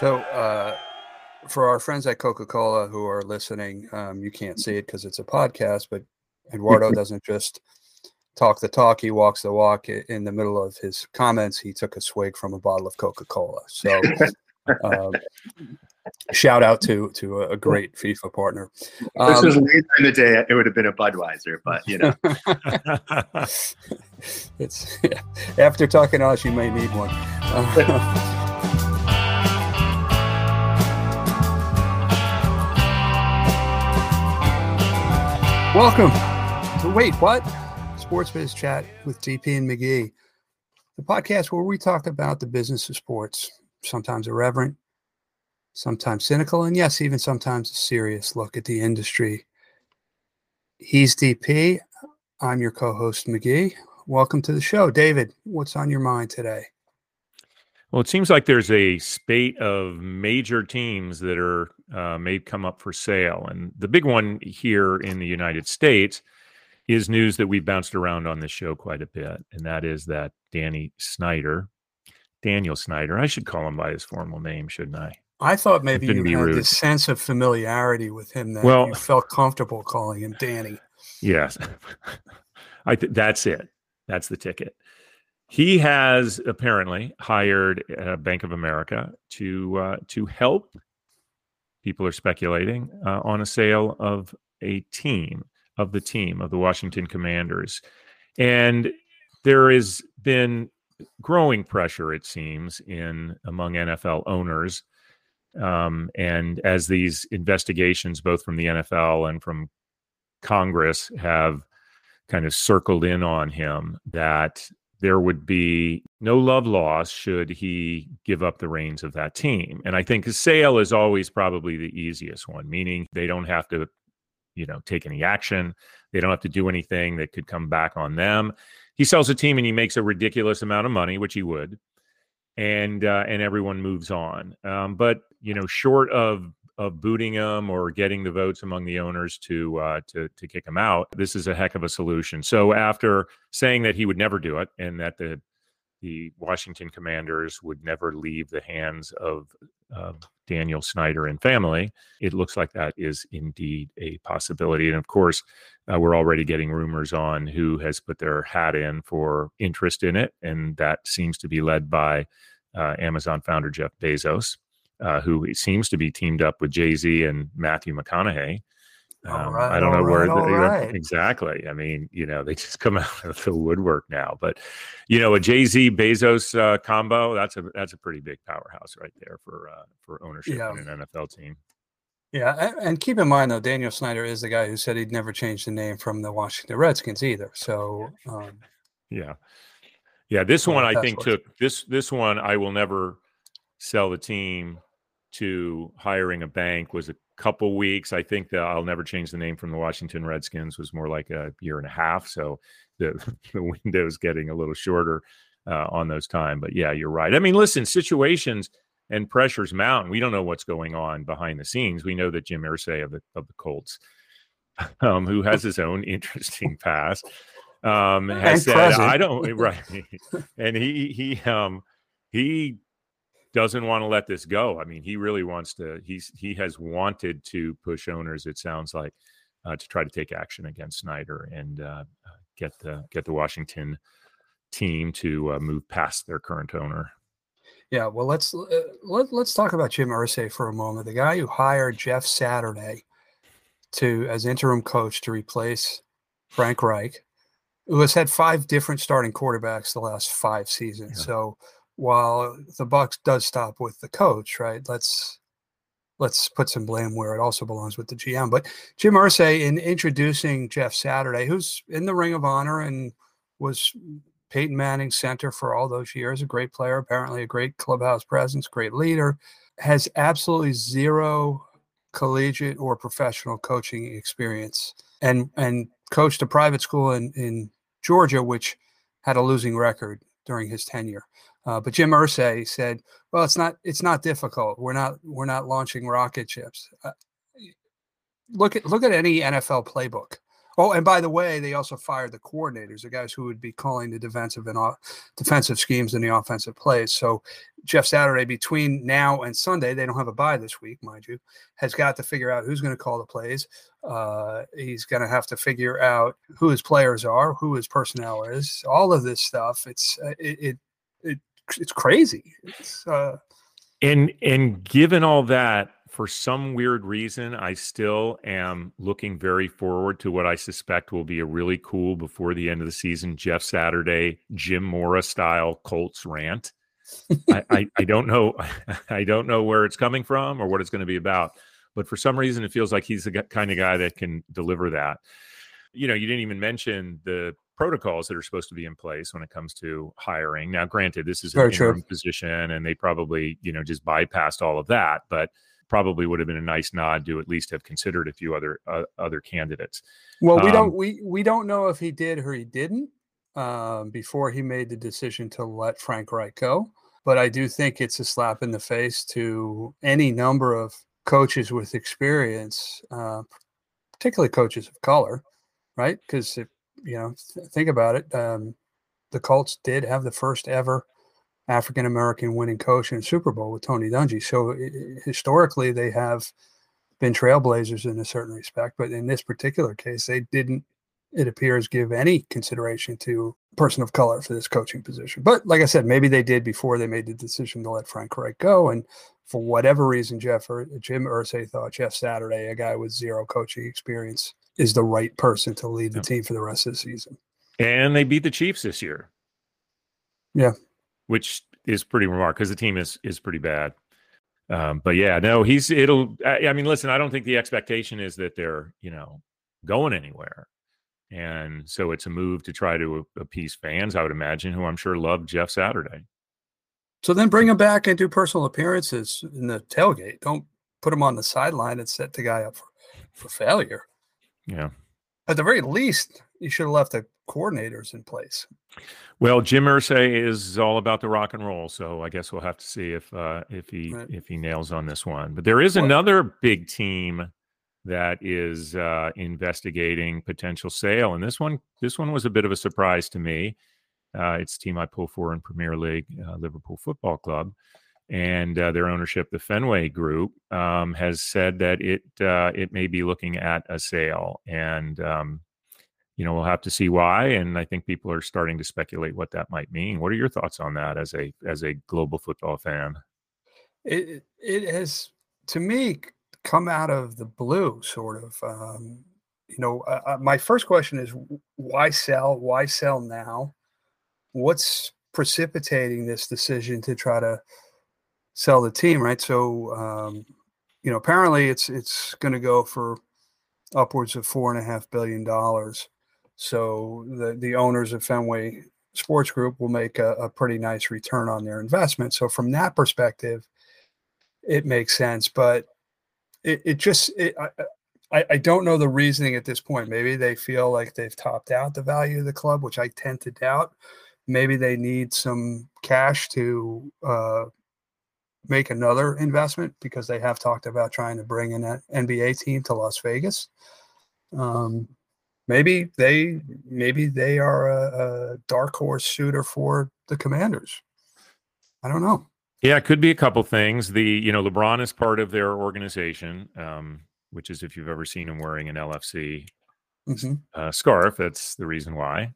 So, uh, for our friends at Coca Cola who are listening, um, you can't see it because it's a podcast, but Eduardo doesn't just talk the talk, he walks the walk. In the middle of his comments, he took a swig from a bottle of Coca Cola. So, um, shout out to to a great FIFA partner. Um, this was later in the day; it would have been a Budweiser, but you know, it's yeah. after talking to us, you may need one. Welcome. To, wait, what? Sports Biz Chat with DP and McGhee, the podcast where we talk about the business of sports, sometimes irreverent, sometimes cynical, and yes, even sometimes a serious look at the industry. He's DP. I'm your co host, McGhee. Welcome to the show. David, what's on your mind today? Well, it seems like there's a spate of major teams that are uh, may come up for sale. And the big one here in the United States is news that we've bounced around on this show quite a bit, and that is that Danny Snyder, Daniel Snyder, I should call him by his formal name, shouldn't I? I thought maybe you had rude. this sense of familiarity with him that well, you felt comfortable calling him Danny. Yes, I th- that's it. That's the ticket. He has apparently hired uh, Bank of America to uh, to help people are speculating uh, on a sale of a team of the team of the Washington Commanders. And there has been growing pressure, it seems, in among NFL owners. Um, and as these investigations, both from the NFL and from Congress, have kind of circled in on him, that there would be no love lost should he give up the reins of that team. And I think a sale is always probably the easiest one, meaning they don't have to, you know, take any action. They don't have to do anything that could come back on them. He sells a team and he makes a ridiculous amount of money, which he would, and uh, and everyone moves on. Um, but you know, short of of booting him or getting the votes among the owners to uh, to to kick him out. This is a heck of a solution. So after saying that he would never do it and that the the Washington Commanders would never leave the hands of Daniel Snyder and family, it looks like that is indeed a possibility. And of course, uh, we're already getting rumors on who has put their hat in for interest in it, and that seems to be led by uh, Amazon founder Jeff Bezos uh, who seems to be teamed up with Jay Z and Matthew McConaughey. Um, right, I don't know right, where right. exactly. I mean, you know, they just come out of the woodwork now. But you know, a Jay Z Bezos uh, combo that's a that's a pretty big powerhouse right there for uh, for ownership yeah. in an NFL team. Yeah, and keep in mind though, Daniel Snyder is the guy who said he'd never change the name from the Washington Redskins either. So, um, yeah, yeah, this one I think took this this one I will never sell the team to hiring a bank was a couple weeks. I think that I'll never change the name from the Washington Redskins was more like a year and a half. So the the window is getting a little shorter uh, on those time. But yeah, you're right. I mean, listen, situations and pressures mount. We don't know what's going on behind the scenes. We know that Jim Irsay of the of the Colts, um, who has his own interesting past, um, has and said. "I don't right," and he he um he doesn't want to let this go. I mean, he really wants to. He's he has wanted to push owners. It sounds like uh, to try to take action against Snyder and uh, get the get the Washington team to uh, move past their current owner. Yeah, well, let's uh, let, let's talk about Jim Irsay for a moment. The guy who hired Jeff Saturday to as interim coach to replace Frank Reich, who has had five different starting quarterbacks the last five seasons. Yeah. So while the bucks does stop with the coach, right? Let's let's put some blame where it also belongs with the GM. But Jim Irsay, in introducing Jeff Saturday, who's in the Ring of Honor and was Peyton Manning center for all those years, a great player, apparently a great clubhouse presence, great leader, has absolutely zero collegiate or professional coaching experience, and and coached a private school in in Georgia, which had a losing record during his tenure. Uh, but Jim Irsay said, "Well, it's not it's not difficult. We're not we're not launching rocket ships. Uh, look at look at any NFL playbook. Oh, and by the way, they also fired the coordinators, the guys who would be calling the defensive and off, defensive schemes and the offensive plays. So Jeff Saturday between now and Sunday, they don't have a bye this week, mind you, has got to figure out who's going to call the plays. Uh, he's going to have to figure out who his players are, who his personnel is, all of this stuff. It's uh, it, it it's crazy. It's, uh, and and given all that, for some weird reason, I still am looking very forward to what I suspect will be a really cool before the end of the season Jeff Saturday, Jim Mora style Colts rant. I, I, I don't know I don't know where it's coming from or what it's going to be about, but for some reason it feels like he's the kind of guy that can deliver that. You know, you didn't even mention the protocols that are supposed to be in place when it comes to hiring. Now, granted, this is an Very interim true. position, and they probably you know just bypassed all of that, but probably would have been a nice nod to at least have considered a few other uh, other candidates. well, we Um, don't we we don't know if he did or he didn't um, before he made the decision to let Frank Reich go. But I do think it's a slap in the face to any number of coaches with experience, uh, particularly coaches of color, right? Because if you know, th- think about it, um, the Colts did have the first ever African American winning coach in Super Bowl with Tony Dungy. So i- i- historically, they have been trailblazers in a certain respect, but in this particular case, they didn't. It appears give any consideration to person of color for this coaching position. But like I said, maybe they did before they made the decision to let Frank Reich go, and for whatever reason, Jeff or Jim Irsay thought Jeff Saturday, a guy with zero coaching experience, is the right person to lead the Yep. team for the rest of the season. And they beat the Chiefs this year. Yeah. Which is pretty remarkable because the team is is pretty bad. Um, but yeah, no, he's it'll I, I mean, listen, I don't think the expectation is that they're, you know, going anywhere. And so it's a move to try to appease fans, I would imagine, who I'm sure love Jeff Saturday. So then bring him back and do personal appearances in the tailgate. Don't put him on the sideline and set the guy up for, for failure. Yeah. At the very least, you should have left the coordinators in place. Well, Jim Irsay is all about the rock and roll, so I guess we'll have to see if uh, if he Right. if he nails on this one. But there is Well- another big team that is uh, investigating potential sale, and this one this one was a bit of a surprise to me. Uh, it's a team I pull for in Premier League, uh, Liverpool Football Club, and uh, their ownership, the Fenway Group, um, has said that it uh, it may be looking at a sale, and um, you know we'll have to see why. And I think people are starting to speculate what that might mean. What are your thoughts on that as a as a global football fan? It it- has to me come out of the blue, sort of. Um, you know, uh, uh, my first question is why sell? Why sell now? What's precipitating this decision to try to sell the team? Right. So, um, you know, apparently it's it's going to go for upwards of four and a half billion dollars. So the the owners of Fenway Sports Group will make a, a pretty nice return on their investment. So from that perspective, it makes sense. But it, it just it, I, I I don't know the reasoning at this point. Maybe they feel like they've topped out the value of the club, which I tend to doubt. Maybe they need some cash to uh, make another investment because they have talked about trying to bring in an NBA team to Las Vegas. Um, maybe they maybe they are a, a dark horse shooter for the Commanders. I don't know. Yeah, it could be a couple things. The you know LeBron is part of their organization, um, which is if you've ever seen him wearing an LFC Mhm. uh, scarf, that's the reason why.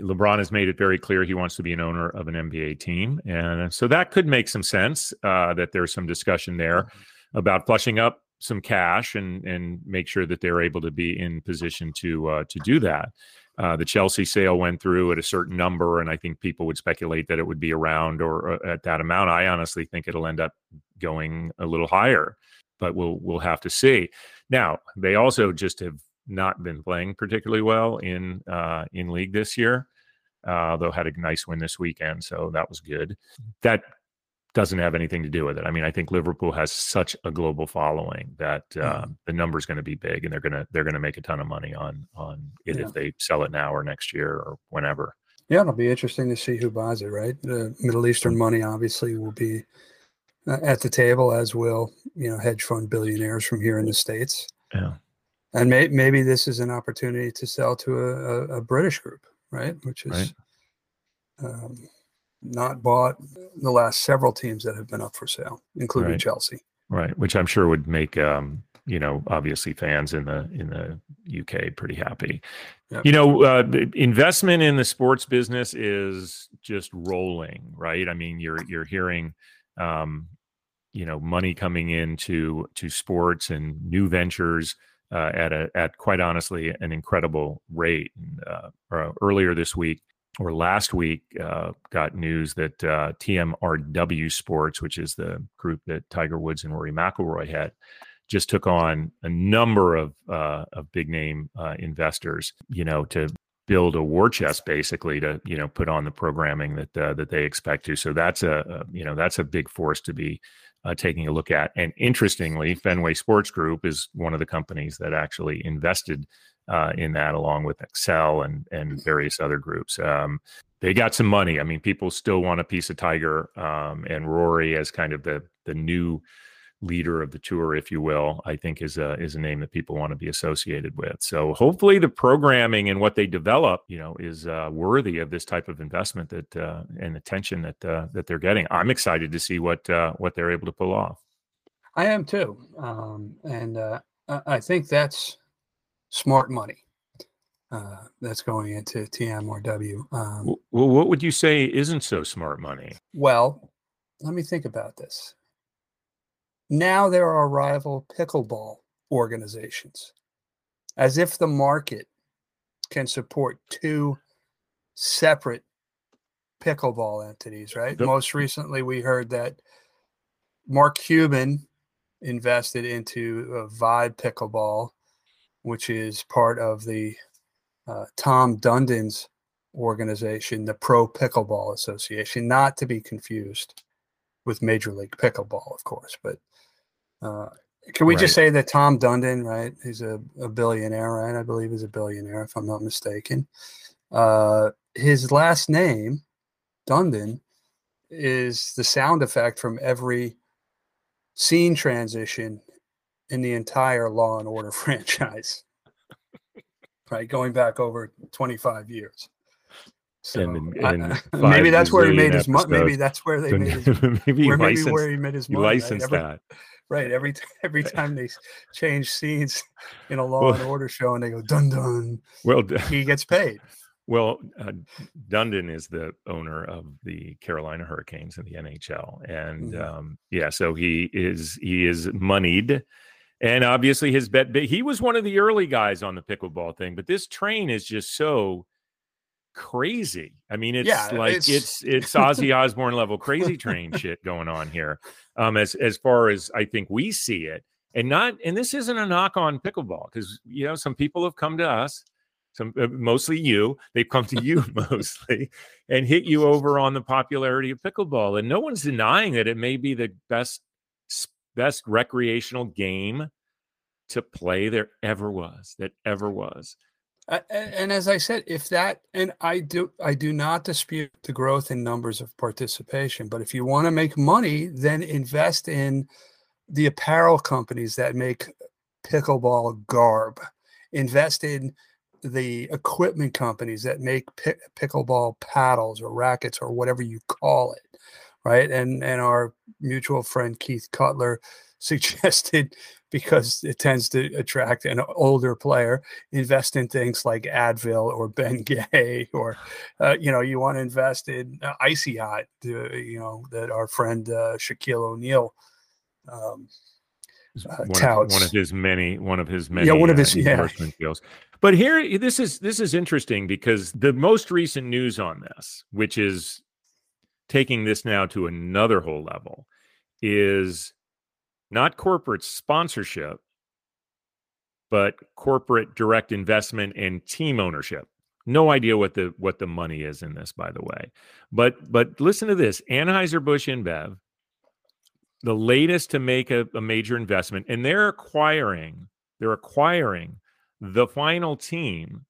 LeBron has made it very clear he wants to be an owner of an NBA team, and so that could make some sense. Uh, that there's some discussion there about flushing up some cash and and make sure that they're able to be in position to uh, to do that. Uh, the Chelsea sale went through at a certain number, and I think people would speculate that it would be around or uh, at that amount. I honestly think it'll end up going a little higher, but we'll we'll have to see. Now they also just have not been playing particularly well in uh, in league this year, uh, though had a nice win this weekend, so that was good. That doesn't have anything to do with it. I mean, I think Liverpool has such a global following that uh, Mhm. the number's going to be big, and they're going to they're going to make a ton of money on on it Yeah. if they sell it now or next year or whenever. Yeah, it'll be interesting to see who buys it. Right, the Middle Eastern money obviously will be uh, at the table, as will you know hedge fund billionaires from here in the states. Yeah. And may, maybe this is an opportunity to sell to a, a, British group, right? Which is Right. um, not bought the last several teams that have been up for sale, including Right. Chelsea. right which i'm sure would make um you know obviously fans in the in the uk pretty happy Yep. you know uh investment in the sports business is just rolling right i mean you're you're hearing um you know money coming into to sports and new ventures uh, at a at quite honestly an incredible rate uh, uh, earlier this week or last week uh, got news that uh, TMRW Sports, which is the group that Tiger Woods and Rory McIlroy had, just took on a number of of big name investors, you know, to build a war chest basically to you know put on the programming that uh, that they expect to. So that's a, a you know that's a big force to be uh, taking a look at. And interestingly, Fenway Sports Group is one of the companies that actually invested uh, in that, along with Excel and and various other groups. Um, they got some money. I mean, people still want a piece of Tiger um, and Rory as kind of the the new leader of the tour, if you will. I think is a is a name that people want to be associated with. So hopefully, the programming and what they develop, you know, is uh, worthy of this type of investment that uh, and attention that uh, that they're getting. I'm excited to see what uh, what they're able to pull off. I am too, um, and uh, I think that's smart money uh, that's going into TMRW. Um, W- Well, what would you say isn't so smart money? well, let me think about this. Now there are rival pickleball organizations, as if the market can support two separate pickleball entities, right? Yep. Most recently, we heard that Mark Cuban invested into uh, Vibe Pickleball, which is part of the uh, Tom Dundon's organization, the Pro Pickleball Association, not to be confused with Major League Pickleball, of course. But uh, can we just say that Tom Dundon, right? He's a, a billionaire, right? I believe he's a billionaire, if I'm not mistaken. Uh, his last name, Dundon, is the sound effect from every scene transition in the entire Law and Order franchise. right, going back over 25 years. So And- and I- maybe that's where he made his money. Maybe that's where they made his, maybe where maybe where he made his money. right? licensed Every- that. Right. Every every time they change scenes in a Law Well- and Order show, and they go dun dun, Well, he gets paid. well, uh, Dundon is the owner of the Carolina Hurricanes in the NHL, and Mhm. um, yeah, so he is he is moneyed, and obviously his bet. He was one of the early guys on the pickleball thing, but this train is just so crazy. I mean, it's Yeah, like it's- it's it's Ozzy Osbourne level crazy train shit going on here. Um, as as far as I think we see it, and not and this isn't a knock on pickleball because you know some people have come to us some uh, mostly you they've come to you mostly and hit you over on the popularity of pickleball and no one's denying that it may be the best best recreational game to play there ever was that ever was and as I said, if that, and I do, I do not dispute the growth in numbers of participation. But if you want to make money, then invest in the apparel companies that make pickleball garb. Invest in the equipment companies that make pi- pickleball paddles or rackets or whatever you call it, right? And and our mutual friend Keith Cutler suggested because it tends to attract an older player invest in things like Advil or Bengay, or uh, you know, you want to invest in uh, Icy Hot, uh, you know, that our friend uh, Shaquille O'Neal. Um, Uh, one, of, touts. one of his many one of his many Yeah, one of uh, his- yeah. deals but here this is this is interesting because the most recent news on this which is taking this now to another whole level is not corporate sponsorship but corporate direct investment and team ownership. No idea what the what the money is in this by the way. But but listen to this anheuser-busch inbev the latest to make a, a major investment and they're acquiring they're acquiring the final team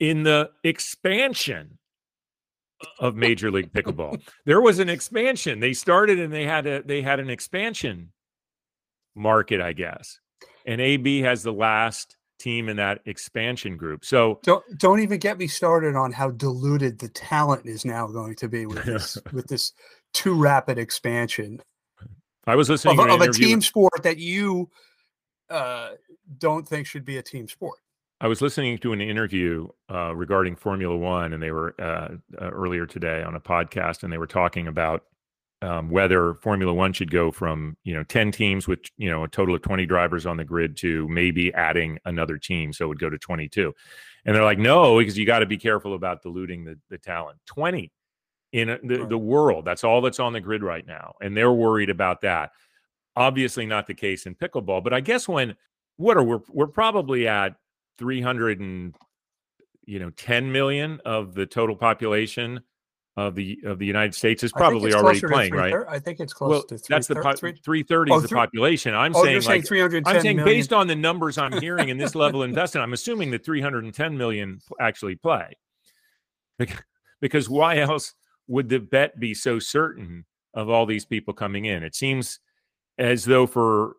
in the expansion of major league pickleball there was an expansion they started and they had a they had an expansion market i guess and ab has the last team in that expansion group. So don't don't even get me started on how diluted the talent is now going to be with this with this too rapid expansion. I was listening of, to of a team sport that you uh, don't think should be a team sport. I was listening to an interview uh, regarding Formula One, and they were uh, uh, earlier today on a podcast, and they were talking about um, whether Formula One should go from you know ten teams with you know a total of twenty drivers on the grid to maybe adding another team, so it would go to twenty two. And they're like, no, because you got to be careful about diluting the, the talent. Twenty in the, the world, that's all that's on the grid right now, and they're worried about that. Obviously, not the case in pickleball, but I guess when what are we we're probably at 300 and you know 10 million of the total population of the of the United States is probably already playing, right? I think it's close Well, to three. that's the po- three- 330 Oh, is the population. I'm oh, saying saying like 310 I'm saying million? based on the numbers I'm hearing in this level of investment, I'm assuming that 310 million actually play. Because why else would the bet be so certain of all these people coming in? It seems as though for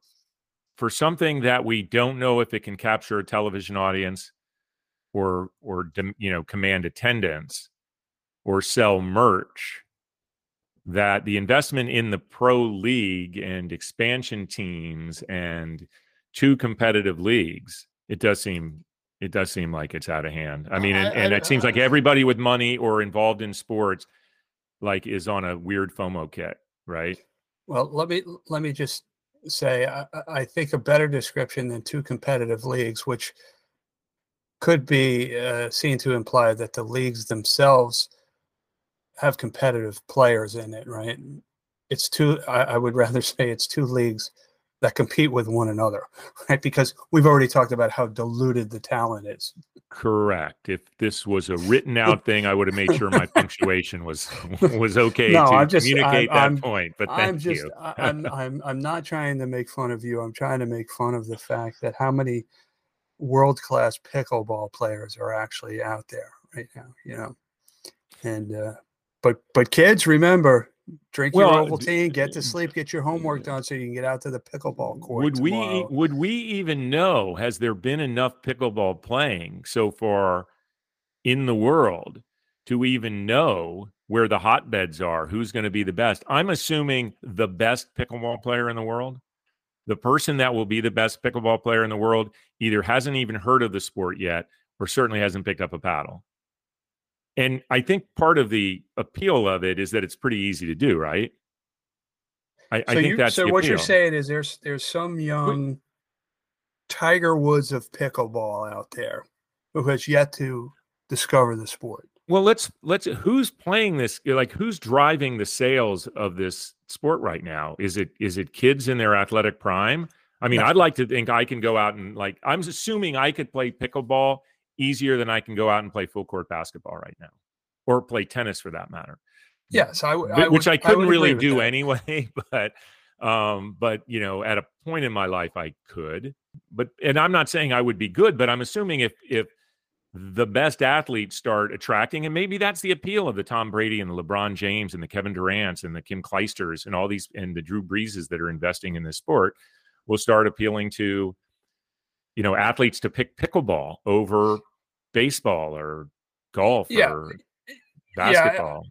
for something that we don't know if it can capture a television audience or or you know command attendance or sell merch that the investment in the pro league and expansion teams and two competitive leagues it does seem it does seem like it's out of hand. I mean and, and it seems like everybody with money or involved in sports like is on a weird fomo kit right? Well, let me let me just say I, I- think a better description than two competitive leagues, which could be uh, seen to imply that the leagues themselves have competitive players in it, right? It's two. I, I would rather say it's two leagues that compete with one another, right? Because we've already talked about how diluted the talent is. correct if this was a written out thing i would have made sure my punctuation was was okay No, to I'm just- communicate I'm- that I'm- point but thank I'm just you I'm I'm I'm not trying to make fun of you. I'm trying to make fun of the fact that how many world class pickleball players are actually out there right now, you know. And uh but but kids, remember, drink Well, your Ovaltine, get to sleep, get your homework done so you can get out to the pickleball court. would we e, would we even know has there been enough pickleball playing so far in the world to even know where the hotbeds are who's going to be the best? I'm assuming the best pickleball player in the world the person that will be the best pickleball player in the world either hasn't even heard of the sport yet or certainly hasn't picked up a paddle and i think part of the appeal of it is that it's pretty easy to do right i, I so think you, that's so what you're saying is there's there's some young Tiger Woods of pickleball out there who has yet to discover the sport. Well, let's let's who's playing this like who's driving the sales of this sport right now? Is it is it kids in their athletic prime? I mean. I'd like to think I can go out and like I'm assuming I could play pickleball easier than I can go out and play full court basketball right now. Or play tennis for that matter. Yes, I, w- Wh- I which would- I couldn't would really do that. anyway, but um but you know at a point in my life I could. But and I'm not saying I would be good, but I'm assuming if if the best athletes start attracting, and maybe that's the appeal of the Tom Brady and the LeBron James and the Kevin Durant's and the Kim Clijsters and all these and the Drew Breeses that are investing in this sport will start appealing to, you know, athletes to pick pickleball over baseball or golf Yeah. or Yeah, basketball.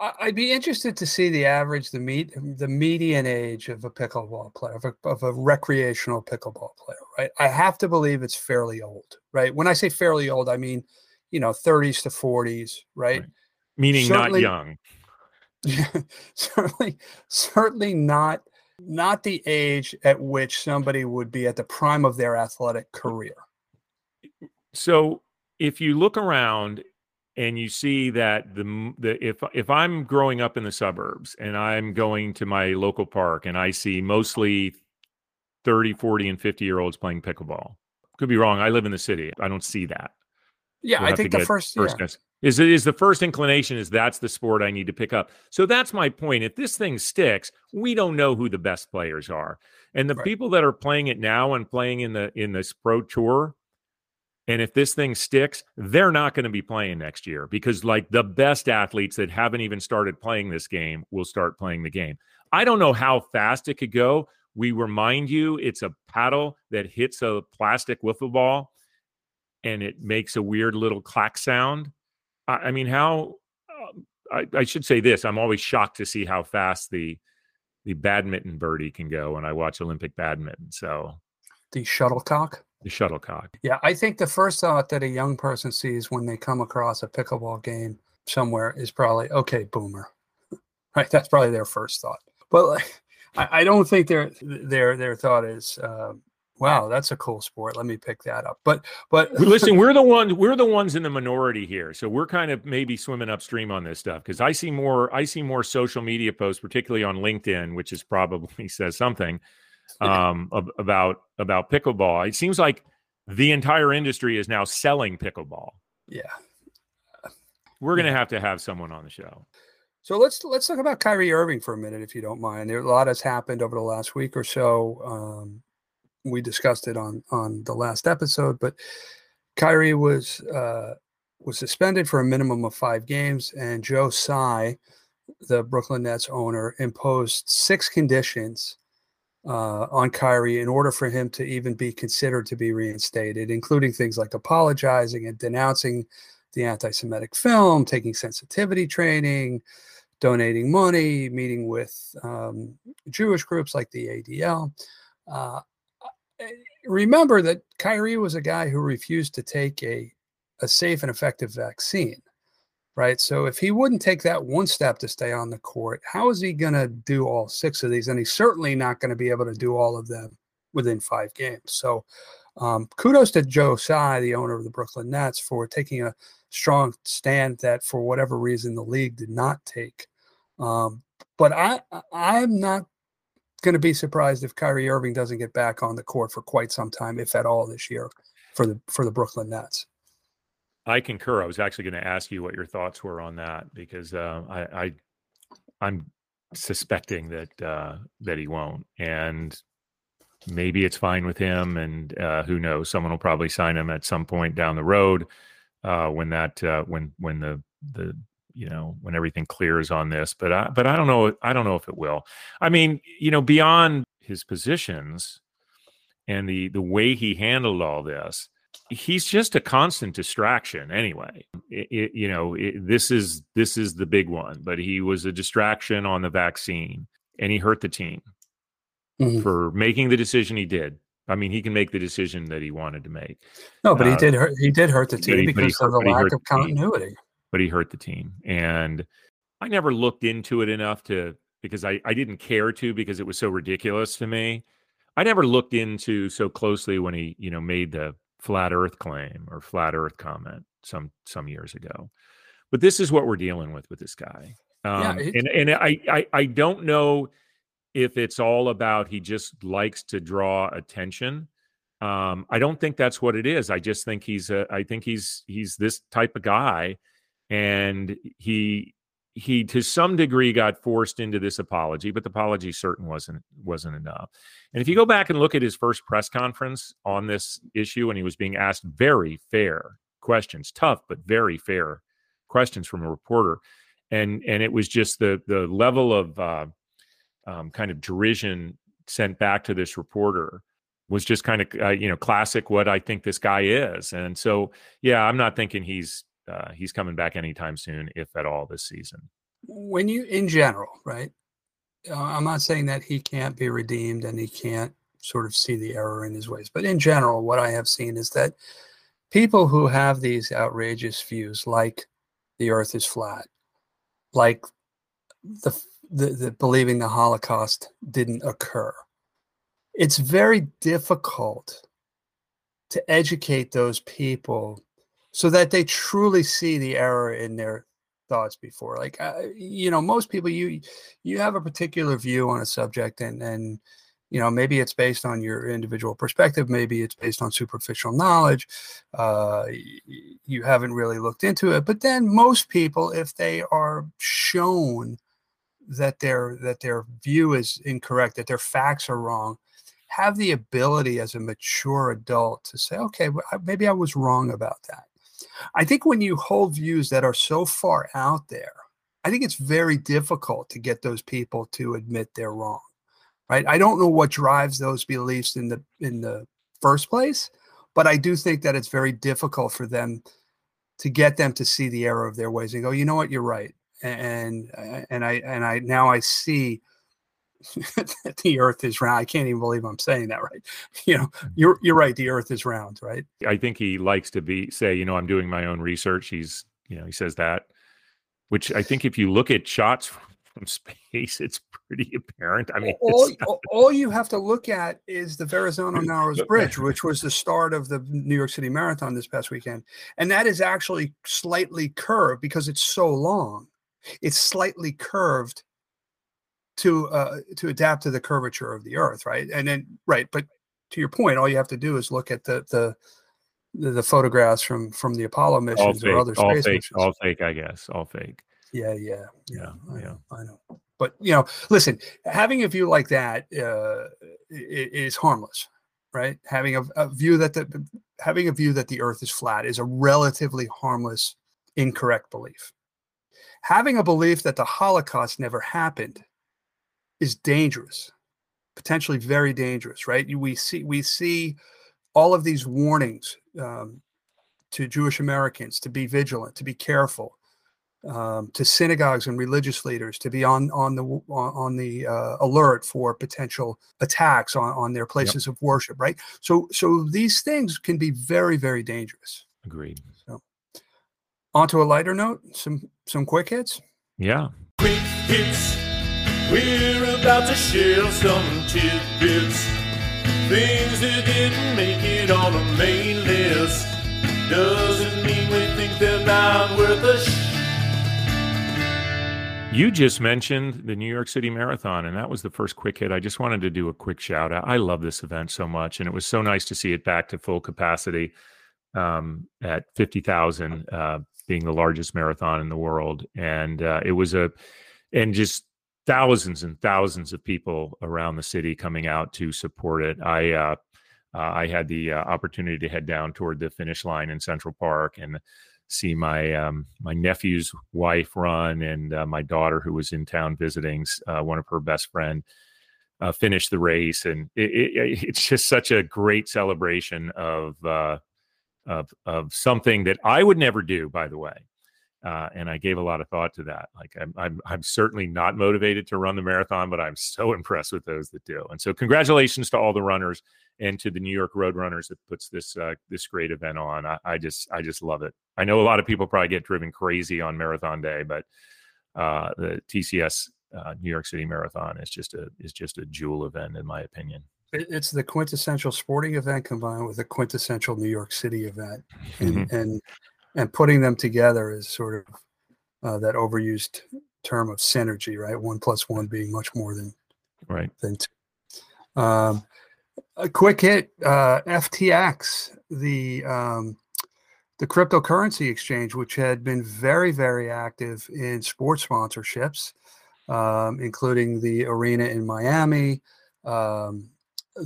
I- I'd be interested to see the average, the meet, the median age of a pickleball player, of a, of a recreational pickleball player, right? I have to believe it's fairly old, right? When I say fairly old, I mean, you know, 30s to 40s, right? Right. Meaning certainly- not young. certainly, certainly not not the age at which somebody would be at the prime of their athletic career. So if you look around and you see that the the if if I'm growing up in the suburbs and I'm going to my local park and I see mostly 30, 40 and 50 year olds playing pickleball. Could be wrong. I live in the city. I don't see that. Yeah, We'll I think the first, First yeah. Is is the first inclination is that's the sport I need to pick up. So that's my point. If this thing sticks, we don't know who the best players are. And the Right. people that are playing it now and playing in the in this pro tour, and if this thing sticks, they're not going to be playing next year because like the best athletes that haven't even started playing this game will start playing the game. I don't know how fast it could go. we remind you it's a paddle that hits a plastic wiffle ball and it makes a weird little clack sound. I, I mean, how um, I, I, should say this: I'm always shocked to see how fast the the badminton birdie can go when I watch Olympic badminton. So the shuttlecock. The shuttlecock. Yeah, I think the first thought that a young person sees when they come across a pickleball game somewhere is probably, okay, boomer. Right, that's probably their first thought. But I, I don't think their their their thought is, uh, wow, that's a cool sport. Let me pick that up. But but listen, we're the ones we're the ones in the minority here, so we're kind of maybe swimming upstream on this stuff because I see more I see more social media posts, particularly on LinkedIn, which is probably says something um, about about pickleball. It seems like the entire industry is now selling pickleball. Yeah, we're going to have to have someone on the show. So let's let's talk about Kyrie Irving for a minute, if you don't mind. There a lot has happened over the last week or so. Um, we discussed it on on the last episode, but Kyrie was uh, was suspended for a minimum of five games, and Joe Tsai, the Brooklyn Nets owner, imposed six conditions uh, on Kyrie in order for him to even be considered to be reinstated, including things like apologizing and denouncing the anti-Semitic film, taking sensitivity training, donating money, meeting with um, Jewish groups like the ADL. Uh, remember that Kyrie was a guy who refused to take a, a safe and effective vaccine, right? So if he wouldn't take that one step to stay on the court, how is he going to do all six of these? And he's certainly not going to be able to do all of them within five games. So um, kudos to Joe Tsai, the owner of the Brooklyn Nets, for taking a strong stand that for whatever reason the league did not take. Um, but I I'm not going to be surprised if Kyrie Irving doesn't get back on the court for quite some time, if at all, this year for the for the Brooklyn Nets. I concur. I was actually going to ask you what your thoughts were on that because uh, I, I I'm suspecting that uh, that he won't, and maybe it's fine with him, and uh, who knows? Someone will probably sign him at some point down the road uh, when that uh, when when the the you know when everything clears on this but I, but I don't know I don't know if it will I mean you know beyond his positions and the the way he handled all this he's just a constant distraction anyway it, it, you know it, this is this is the big one but he was a distraction on the vaccine and he hurt the team mm-hmm. for making the decision he did I mean, he can make the decision that he wanted to make. No, but uh, he did hurt. He did hurt the team because of the lack of continuity but he hurt the team. And I never looked into it enough to because I, I didn't care to because it was so ridiculous to me. I never looked into so closely when he, you know, made the flat earth claim or flat earth comment some some years ago. But this is what we're dealing with with this guy. Um, yeah, and and I, I I don't know if it's all about he just likes to draw attention. Um, I don't think that's what it is. I just think he's a, I think he's he's this type of guy and he he to some degree got forced into this apology but the apology certain wasn't wasn't enough. And if you go back and look at his first press conference on this issue and he was being asked very fair questions tough but very fair questions from a reporter and and it was just the the level of uh, um, kind of derision sent back to this reporter was just kind of uh, you know classic what I think this guy is. And so yeah I'm not thinking he's uh, he's coming back anytime soon, if at all, this season. When you, in general, right? Uh, I'm not saying that he can't be redeemed and he can't sort of see the error in his ways, but in general, what I have seen is that people who have these outrageous views, like the Earth is flat, like the, the, the believing the Holocaust didn't occur, it's very difficult to educate those people so that they truly see the error in their thoughts before like uh, you know most people you you have a particular view on a subject and and you know maybe it's based on your individual perspective maybe it's based on superficial knowledge uh, you haven't really looked into it but then most people if they are shown that their that their view is incorrect that their facts are wrong have the ability as a mature adult to say okay maybe i was wrong about that I think when you hold views that are so far out there, I think it's very difficult to get those people to admit they're wrong. right? I don't know what drives those beliefs in the in the first place, but I do think that it's very difficult for them to get them to see the error of their ways and go, you know what, you're right, and and I and I now I see the earth is round. I can't even believe I'm saying that right. You know, Mm. you're you're right. The earth is round, right? I think he likes to be say, you know, I'm doing my own research. He's, you know, he says that, which I think if you look at shots from space, it's pretty apparent. I mean, all, all- all you have to look at is the Verrazano Narrows Bridge, which was the start of the New York City Marathon this past weekend. And that is actually slightly curved because it's so long. It's slightly curved to uh, to adapt to the curvature of the Earth, right? And then right, but to your point, all you have to do is look at the the the, the photographs from from the Apollo all missions or fake, other all space fake, missions. all fake, I guess, all fake. Yeah, yeah, Yeah, I yeah. know, I know. But you know, listen, having a view like that uh, i- i- is harmless, right? Having a, a view that the having a view that the Earth is flat is a relatively harmless, incorrect belief. Having a belief that the Holocaust never happened is dangerous, potentially very dangerous, right? We see we see all of these warnings um, to Jewish Americans to be vigilant, to be careful um, to synagogues and religious leaders to be on on the on, on the uh, alert for potential attacks on, on their places of worship right so so these things can be very very dangerous Agreed. So onto a lighter note some some quick hits Yeah. Quick hits. We're about to share some tidbits. Things that didn't make it on the main list. Doesn't mean we think they're not worth a sh- You just mentioned the New York City Marathon, and that was the first quick hit. I just wanted to do a quick shout out. I love this event so much, and it was so nice to see it back to full capacity um, at 50,000, uh, being the largest marathon in the world. And uh, it was a, and just thousands and thousands of people around the city coming out to support it. I, uh, uh, I had the uh, opportunity to head down toward the finish line in Central Park and see my um, my nephew's wife run and uh, my daughter who was in town visiting uh, one of her best friend uh, finish the race and it, it, it's just such a great celebration of of of something that I would never do by the way uh, and I gave a lot of thought to that like I'm, I'm I'm certainly not motivated to run the marathon but I'm so impressed with those that do and so congratulations to all the runners and to the New York Road Runners that puts this uh, this great event on. I, I just I just love it. I know a lot of people probably get driven crazy on Marathon Day, but uh, the TCS uh, New York City Marathon is just a is just a jewel event in my opinion. It's the quintessential sporting event combined with a quintessential new york city event and and and putting them together is sort of uh, that overused term of synergy right one plus one being much more than Right. than two. Um, a quick hit, uh, FTX, the um, the cryptocurrency exchange, which had been very very active in sports sponsorships, um, including the arena in Miami, um,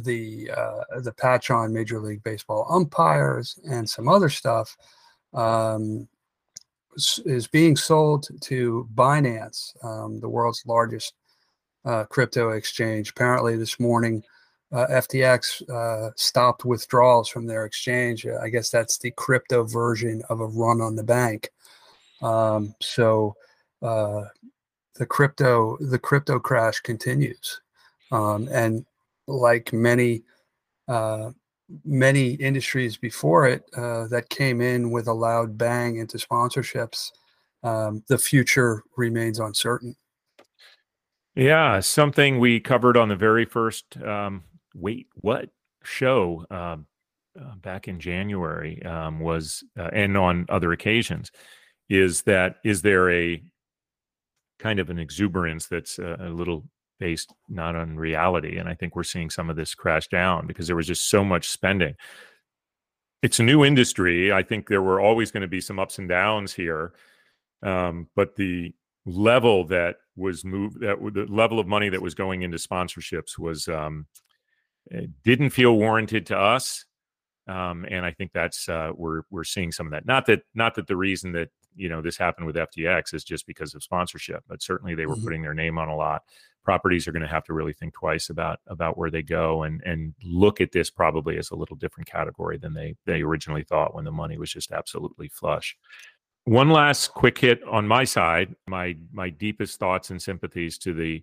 the uh, the patch on Major League Baseball umpires, and some other stuff. Um, is being sold to Binance, um, the world's largest uh, crypto exchange. Apparently, this morning, uh, FTX uh, stopped withdrawals from their exchange. Uh, I guess that's the crypto version of a run on the bank. Um, so uh, the crypto the crypto crash continues, um, and like many uh, many industries before it uh, that came in with a loud bang into sponsorships, um, the future remains uncertain. Yeah, something we covered on the very first um, wait what show um, uh, back in January um, was, uh, and on other occasions, is that is there a kind of an exuberance that's uh, a little based not on reality, and I think we're seeing some of this crash down because there was just so much spending. It's a new industry. I think there were always going to be some ups and downs here, um, but the level that was moved that the level of money that was going into sponsorships was um didn't feel warranted to us um and i think that's uh we're we're seeing some of that not that not that the reason that you know this happened with ftx is just because of sponsorship but certainly they were Mhm. putting their name on a lot properties are going to have to really think twice about about where they go and and look at this probably as a little different category than they they originally thought when the money was just absolutely flush. One last quick hit on my side. My my deepest thoughts and sympathies to the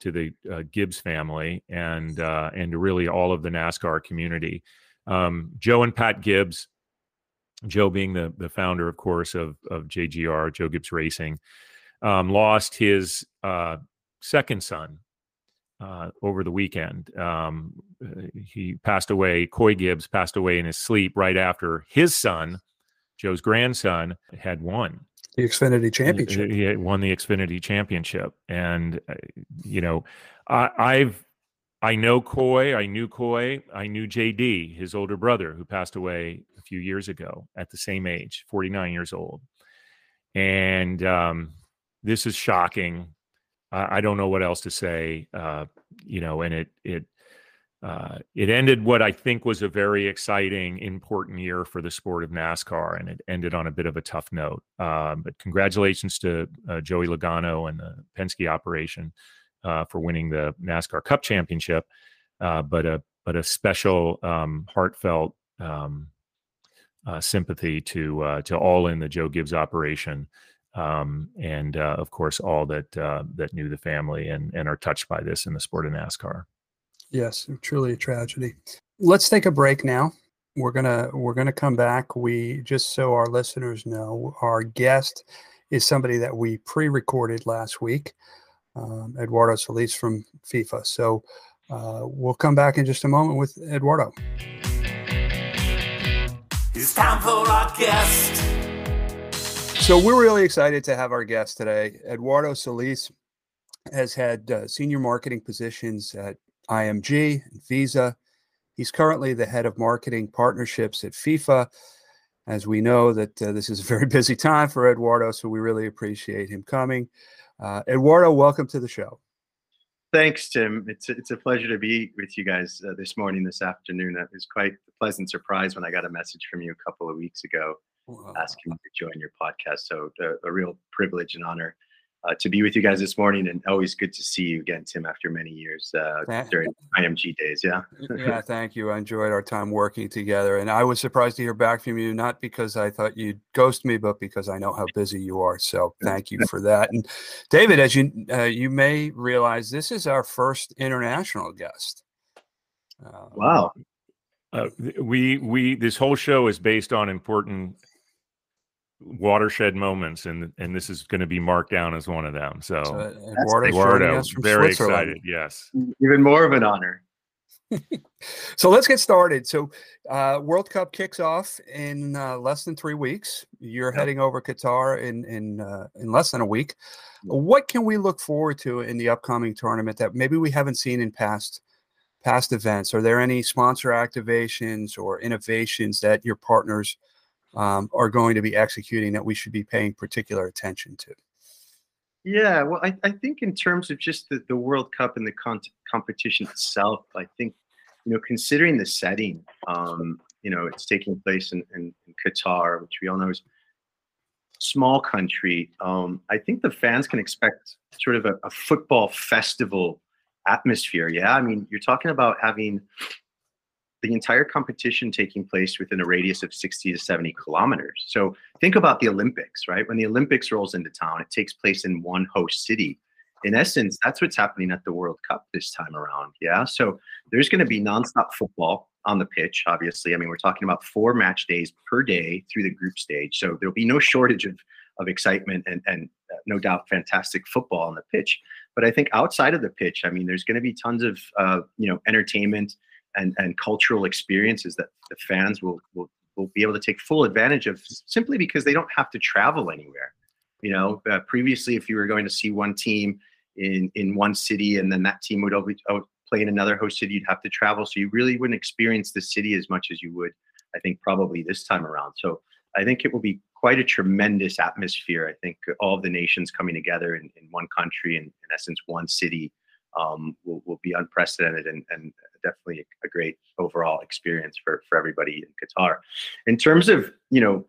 to the uh, Gibbs family and uh, and really all of the NASCAR community. Um, Joe and Pat Gibbs, Joe being the the founder, of course, of of JGR, Joe Gibbs Racing, um, lost his uh, second son uh, over the weekend. Um, he passed away. Coy Gibbs passed away in his sleep right after his son, Joe's grandson, had won the Xfinity Championship. He won the Xfinity Championship, and uh, you know, I, I've I know Coy. I knew Coy. I knew JD, his older brother, who passed away few years ago at the same age, 49 years old. And um, this is shocking. I, I, don't know what else to say. Uh, you know, and it it uh, it ended what I think was a very exciting, important year for the sport of NASCAR, and it ended on a bit of a tough note. Um, but congratulations to uh, Joey Logano and the Penske operation uh, for winning the NASCAR Cup Championship. Uh, but a but a special, um, heartfelt um, uh, sympathy to uh, to all in the Joe Gibbs operation um, and uh, of course all that uh, that knew the family and and are touched by this in the sport of NASCAR. Yes, truly a tragedy. Let's take a break now. We're gonna we're gonna come back. We just so our listeners know, our guest is somebody that we pre-recorded last week, um, Eduardo Solis from FIFA. So uh, we'll come back in just a moment with Eduardo. It's time for our guest. So we're really excited to have our guest today. Eduardo Solis has had uh, senior marketing positions at IMG and Visa. He's currently the head of marketing partnerships at FIFA. As we know that uh, this is a very busy time for Eduardo, so we really appreciate him coming. Uh, Eduardo, welcome to the show. Thanks, Tim. It's a, it's a pleasure to be with you guys uh, this morning, this afternoon. It was quite a pleasant surprise when I got a message from you a couple of weeks ago wow. asking me to join your podcast. So a, a real privilege and honor uh, to be with you guys this morning, and always good to see you again, Tim, after many years uh, during IMG days. Yeah. yeah, thank you. I enjoyed our time working together, and I was surprised to hear back from you, not because I thought you'd ghost me, but because I know how busy you are. So thank you for that. And David, as you uh, you may realize, this is our first international guest. Uh, wow. Uh, we we this whole show is based on important watershed moments, and and this is going to be marked down as one of them. So, so Eduardo, very excited. Yes, even more of an honor. so let's get started. So, uh, World Cup kicks off in uh, less than three weeks. You're yep. heading over Qatar in in uh, in less than a week. What can we look forward to in the upcoming tournament that maybe we haven't seen in past past events? Are there any sponsor activations or innovations that your partners um, are going to be executing that we should be paying particular attention to? Yeah, well, I, I think in terms of just the, the World Cup and the con- competition itself, I think, you know, considering the setting, um, you know, it's taking place in, in, in, Qatar, which we all know is small country. Um, I think the fans can expect sort of a, a football festival atmosphere. Yeah, I mean, you're talking about having the entire competition taking place within a radius of 60 to 70 kilometers. So think about the Olympics, right? When the Olympics rolls into town, it takes place in one host city. In essence, that's what's happening at the World Cup this time around. Yeah. So there's going to be nonstop football on the pitch, obviously. I mean, we're talking about four match days per day through the group stage. So there'll be no shortage of, of excitement and, and uh, no doubt fantastic football on the pitch. But I think outside of the pitch, I mean, there's going to be tons of, uh, you know, entertainment and, and cultural experiences that the fans will, will will be able to take full advantage of simply because they don't have to travel anywhere. You know, uh, previously, if you were going to see one team in in one city and then that team would always play in another host city, you'd have to travel. So you really wouldn't experience the city as much as you would, I think, probably this time around. So I think it will be quite a tremendous atmosphere. I think all of the nations coming together in, in one country and in essence one city um, will, will be unprecedented and, and definitely a great overall experience for, for everybody in Qatar. In terms of, you know,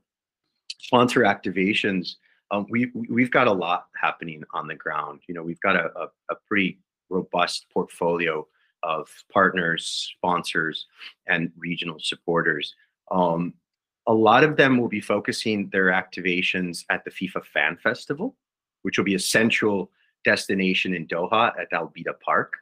sponsor activations, um, we, we've got a lot happening on the ground. You know, we've got a, a, a pretty robust portfolio of partners, sponsors, and regional supporters. Um, a lot of them will be focusing their activations at the FIFA Fan Festival, which will be a central destination in Doha at Al Bidda Park,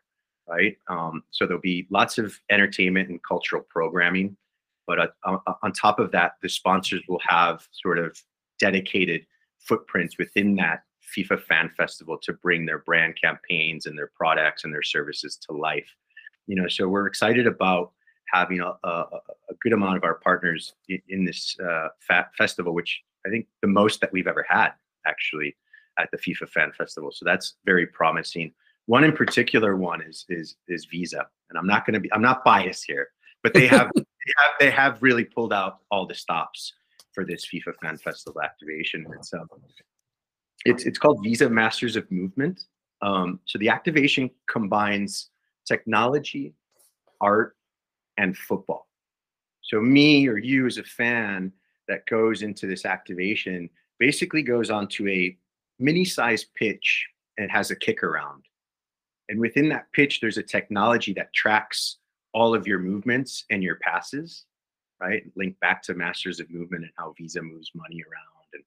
right? Um, so there'll be lots of entertainment and cultural programming. But uh, on top of that, the sponsors will have sort of dedicated footprints within that FIFA Fan Festival to bring their brand campaigns and their products and their services to life. You know, so we're excited about having a, a, a good amount of our partners in, in this uh, festival, which I think the most that we've ever had actually at the FIFA Fan Festival. So that's very promising. One in particular, one is is is Visa, and I'm not going to be I'm not biased here, but they have, they have they have really pulled out all the stops for this FIFA Fan Festival activation. It's um, it's it's called Visa Masters of Movement. Um, so the activation combines technology, art, and football. So me or you as a fan that goes into this activation basically goes onto a mini-sized pitch and it has a kick around. And within that pitch, there's a technology that tracks all of your movements and your passes, right? Link back to Masters of Movement and how Visa moves money around and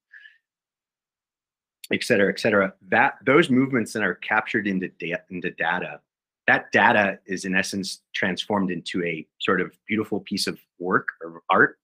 et cetera, et cetera. That those movements then are captured into data, into data. That data is in essence transformed into a sort of beautiful piece of work or art,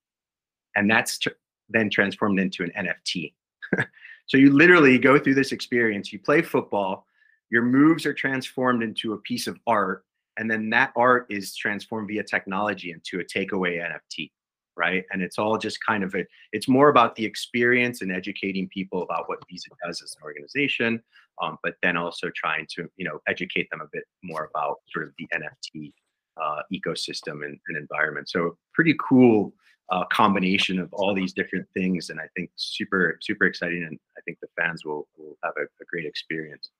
and that's tr- then transformed into an NFT. so you literally go through this experience. You play football. Your moves are transformed into a piece of art, and then that art is transformed via technology into a takeaway NFT right? And it's all just kind of a, it's more about the experience and educating people about what Visa does as an organization, um, but then also trying to, you know, educate them a bit more about sort of the NFT uh, ecosystem and, and, environment. So pretty cool uh, combination of all these different things, and I think super super exciting, and I think the fans will will have a, a great experience.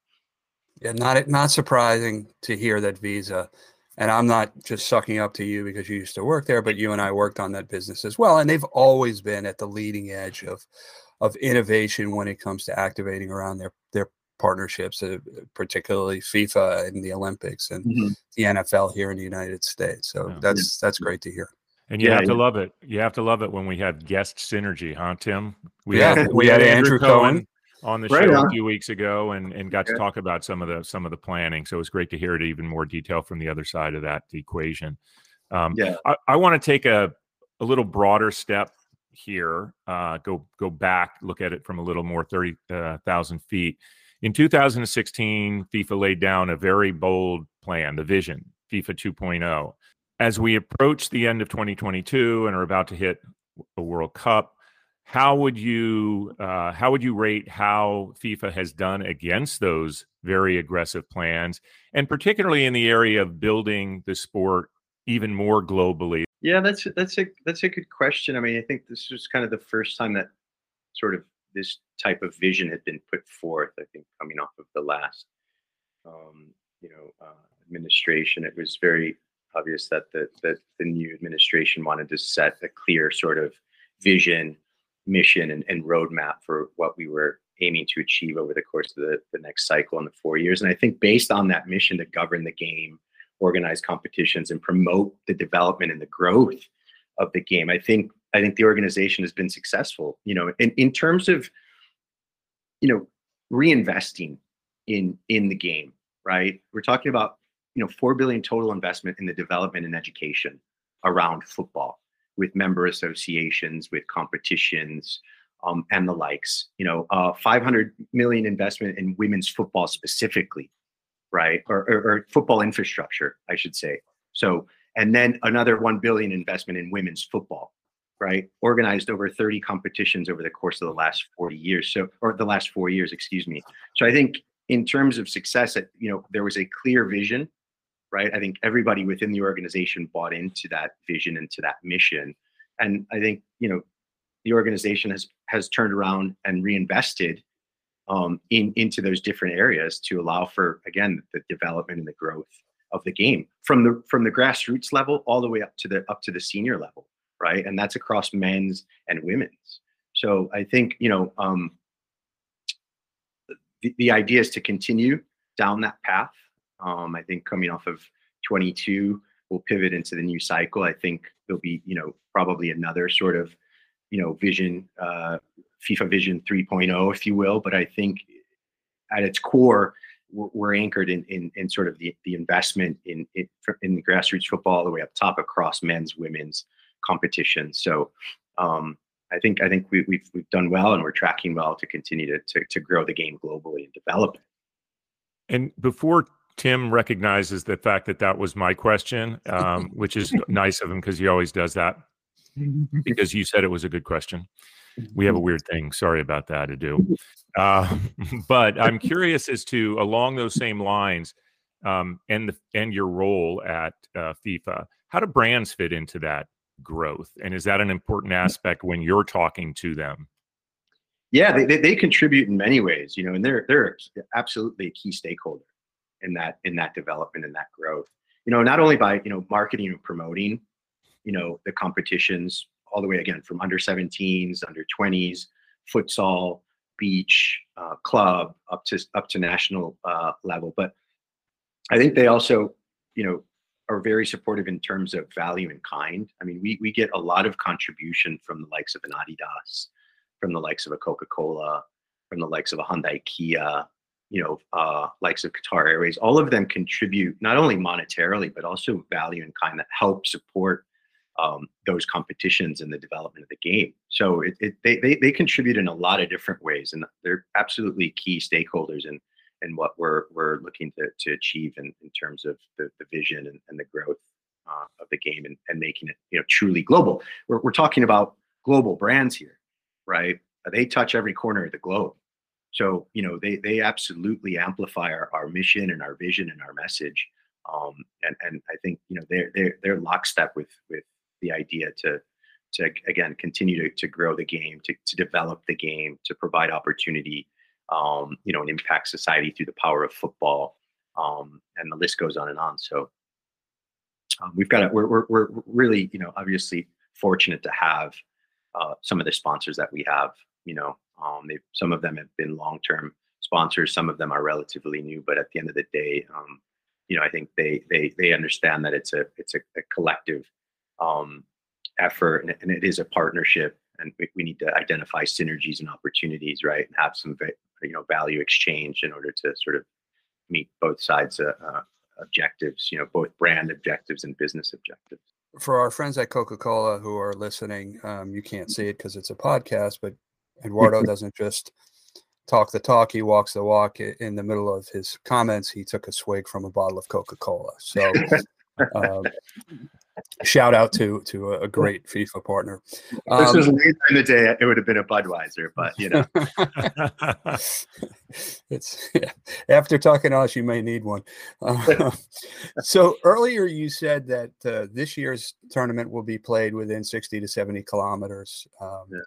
Yeah, not not surprising to hear that Visa and I'm not just sucking up to you because you used to work there, but you and I worked on that business as well. And they've always been at the leading edge of of innovation when it comes to activating around their their partnerships, uh, particularly FIFA and the Olympics and mm-hmm. the NFL here in the United States. So yeah. that's that's great to hear. And you yeah, have to yeah. love it. You have to love it when we have guest synergy, huh, Tim? We yeah, had, we, had, Andrew, Andrew Cohen, Cohen on the right show on. a few weeks ago and and got to talk about some of the some of the planning. So it was great to hear it even more detail from the other side of that equation. Um, yeah, I, I want to take a a little broader step here. Uh, go go back, look at it from a little more thirty uh, feet. In 2016, FIFA laid down a very bold plan, the vision, FIFA 2.0. As we approach the end of 2022 and are about to hit a World Cup, how would you uh, how would you rate how FIFA has done against those very aggressive plans, and particularly in the area of building the sport even more globally? Yeah, that's that's a that's a good question. I mean, I think this was kind of the first time that sort of this type of vision had been put forth. I think coming off of the last, um, you know, uh, administration, it was very obvious that the that the new administration wanted to set a clear sort of vision mission and, and roadmap for what we were aiming to achieve over the course of the, the next cycle in the four years. And I think based on that mission to govern the game, organize competitions, and promote the development and the growth of the game, I think I think the organization has been successful. You know, in, in terms of you know reinvesting in in the game, right? We're talking about you know four billion total investment in the development and education around football with member associations, with competitions, um, and the likes. You know, uh, 500 million investment in women's football specifically, right? Or, or, or, football infrastructure, I should say. So, and then another 1 billion investment in women's football, right? Organized over 30 competitions over the course of the last 40 years. So, or the last four years, excuse me. So I think in terms of success, you know, there was a clear vision right? I think everybody within the organization bought into that vision and to that mission. And I think, you know, the organization has has turned around and reinvested um, in into those different areas to allow for again the development and the growth of the game from the from the grassroots level all the way up to the up to the senior level, right? And that's across men's and women's. So I think you know um, the, the idea is to continue down that path Um, I think coming off of 22, we'll pivot into the new cycle. I think there'll be, you know, probably another sort of, you know, vision, uh, FIFA Vision 3.0, if you will. But I think at its core, we're, anchored in, in, in sort of the, the investment in, in in the grassroots football all the way up top across men's, women's competitions. So um, I think I think we, have we've, we've done well and we're tracking well to continue to, to to grow the game globally and develop it. And before Tim recognizes the fact that that was my question, um, which is nice of him because he always does that. Because you said it was a good question. We have a weird thing. Sorry about that, Adu. Uh, but I'm curious as to along those same lines, um, and the, and your role at uh, FIFA. How do brands fit into that growth, and is that an important aspect when you're talking to them? Yeah, they, they, they contribute in many ways, you know, and they're they're absolutely a key stakeholder in that in that development and that growth. You know, not only by you know marketing and promoting, you know, the competitions all the way again from under 17s, under 20s, futsal, beach, uh, club, up to up to national uh, level. But I think they also, you know, are very supportive in terms of value and kind. I mean, we we get a lot of contribution from the likes of an Adidas, from the likes of a Coca Cola, from the likes of a Hyundai Kia, you know, uh, likes of Qatar Airways, all of them contribute not only monetarily but also value and kind that help support um, those competitions and the development of the game. So it, it, they, they they contribute in a lot of different ways, and they're absolutely key stakeholders in in what we're we're looking to to achieve in, in terms of the, the vision and, and the growth uh, of the game and, and making it you know truly global. We're we're talking about global brands here, right? They touch every corner of the globe. So, you know, they they absolutely amplify our, our mission and our vision and our message. Um, and and I think you know they're they're they're lockstep with with the idea to to again continue to, to grow the game, to, to develop the game, to provide opportunity, um, you know, and impact society through the power of football. Um, and the list goes on and on. So um, we've got it. We're, we're, we're really, you know, obviously fortunate to have uh, some of the sponsors that we have, you know, um, they some of them have been long-term sponsors. Some of them are relatively new, but at the end of the day, um, you know, I think they they they understand that it's a it's a, a collective um, effort and, and, it is a partnership, and we, we, need to identify synergies and opportunities, right, and have some you know value exchange in order to sort of meet both sides' uh, uh, objectives. You know, both brand objectives and business objectives for our friends at Coca Cola who are listening, um, you can't see it because it's a podcast, but Eduardo doesn't just talk the talk; he walks the walk. In the middle of his comments, he took a swig from a bottle of Coca Cola. So, um, shout out to to a, great FIFA partner. Um, this was later in the day; it would have been a Budweiser, but you know, it's yeah. after talking to us, you may need one. Uh, so earlier, you said that uh, this year's tournament will be played within sixty to seventy kilometers. Um, yeah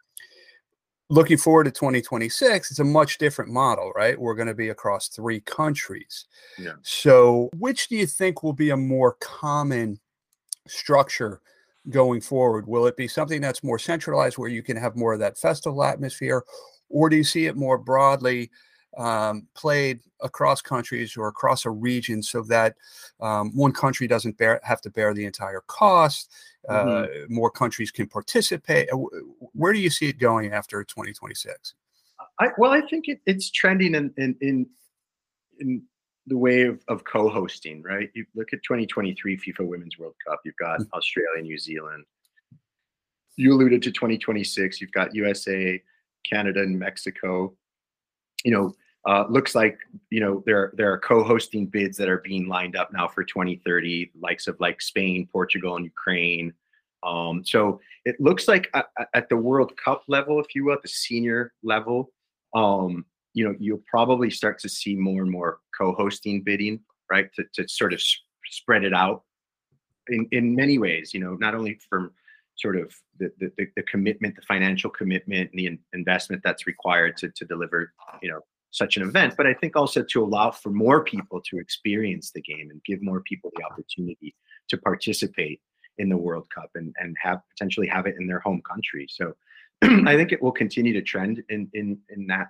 looking forward to 2026 it's a much different model right we're going to be across three countries yeah. so which do you think will be a more common structure going forward will it be something that's more centralized where you can have more of that festival atmosphere or do you see it more broadly um, played across countries or across a region so that um, one country doesn't bear, have to bear the entire cost. Uh, mm-hmm. More countries can participate. Uh, where do you see it going after 2026? I, well, I think it, it's trending in, in, in, in the way of, of co-hosting, right? You look at 2023 FIFA Women's World Cup. You've got mm-hmm. Australia, New Zealand. You alluded to 2026. You've got USA, Canada, and Mexico you know, uh, looks like you know there there are co-hosting bids that are being lined up now for 2030, likes of like Spain, Portugal, and Ukraine. Um, so it looks like at, at, the World Cup level, if you will, at the senior level, um, you know, you'll probably start to see more and more co-hosting bidding, right, to, to sort of spread it out in in many ways. You know, not only from sort of the, the, the commitment, the financial commitment, and the in, investment that's required to, to deliver, you know, such an event. But I think also to allow for more people to experience the game and give more people the opportunity to participate in the World Cup and, and have potentially have it in their home country. So I think it will continue to trend in, in, in that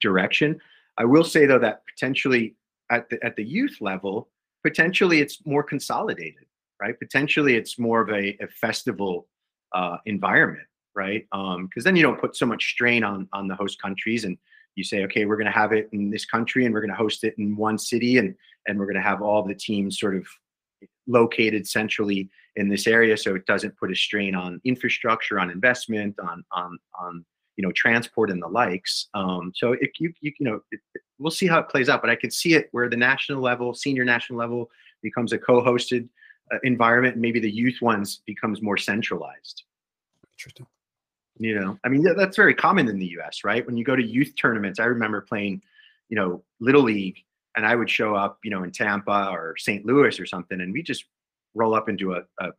direction. I will say though that potentially at the at the youth level, potentially it's more consolidated, right? Potentially it's more of a, a festival uh, environment, right? Because um, then you don't put so much strain on on the host countries, and you say, okay, we're going to have it in this country, and we're going to host it in one city, and and we're going to have all the teams sort of located centrally in this area, so it doesn't put a strain on infrastructure, on investment, on on on you know transport and the likes. Um, so it, you you you know it, we'll see how it plays out, but I could see it where the national level, senior national level, becomes a co-hosted uh, environment. Maybe the youth ones becomes more centralized. Interesting. You know, I mean that's very common in the U.S. Right? When you go to youth tournaments, I remember playing, you know, little league, and I would show up, you know, in Tampa or St. Louis or something, and we just roll up into a, a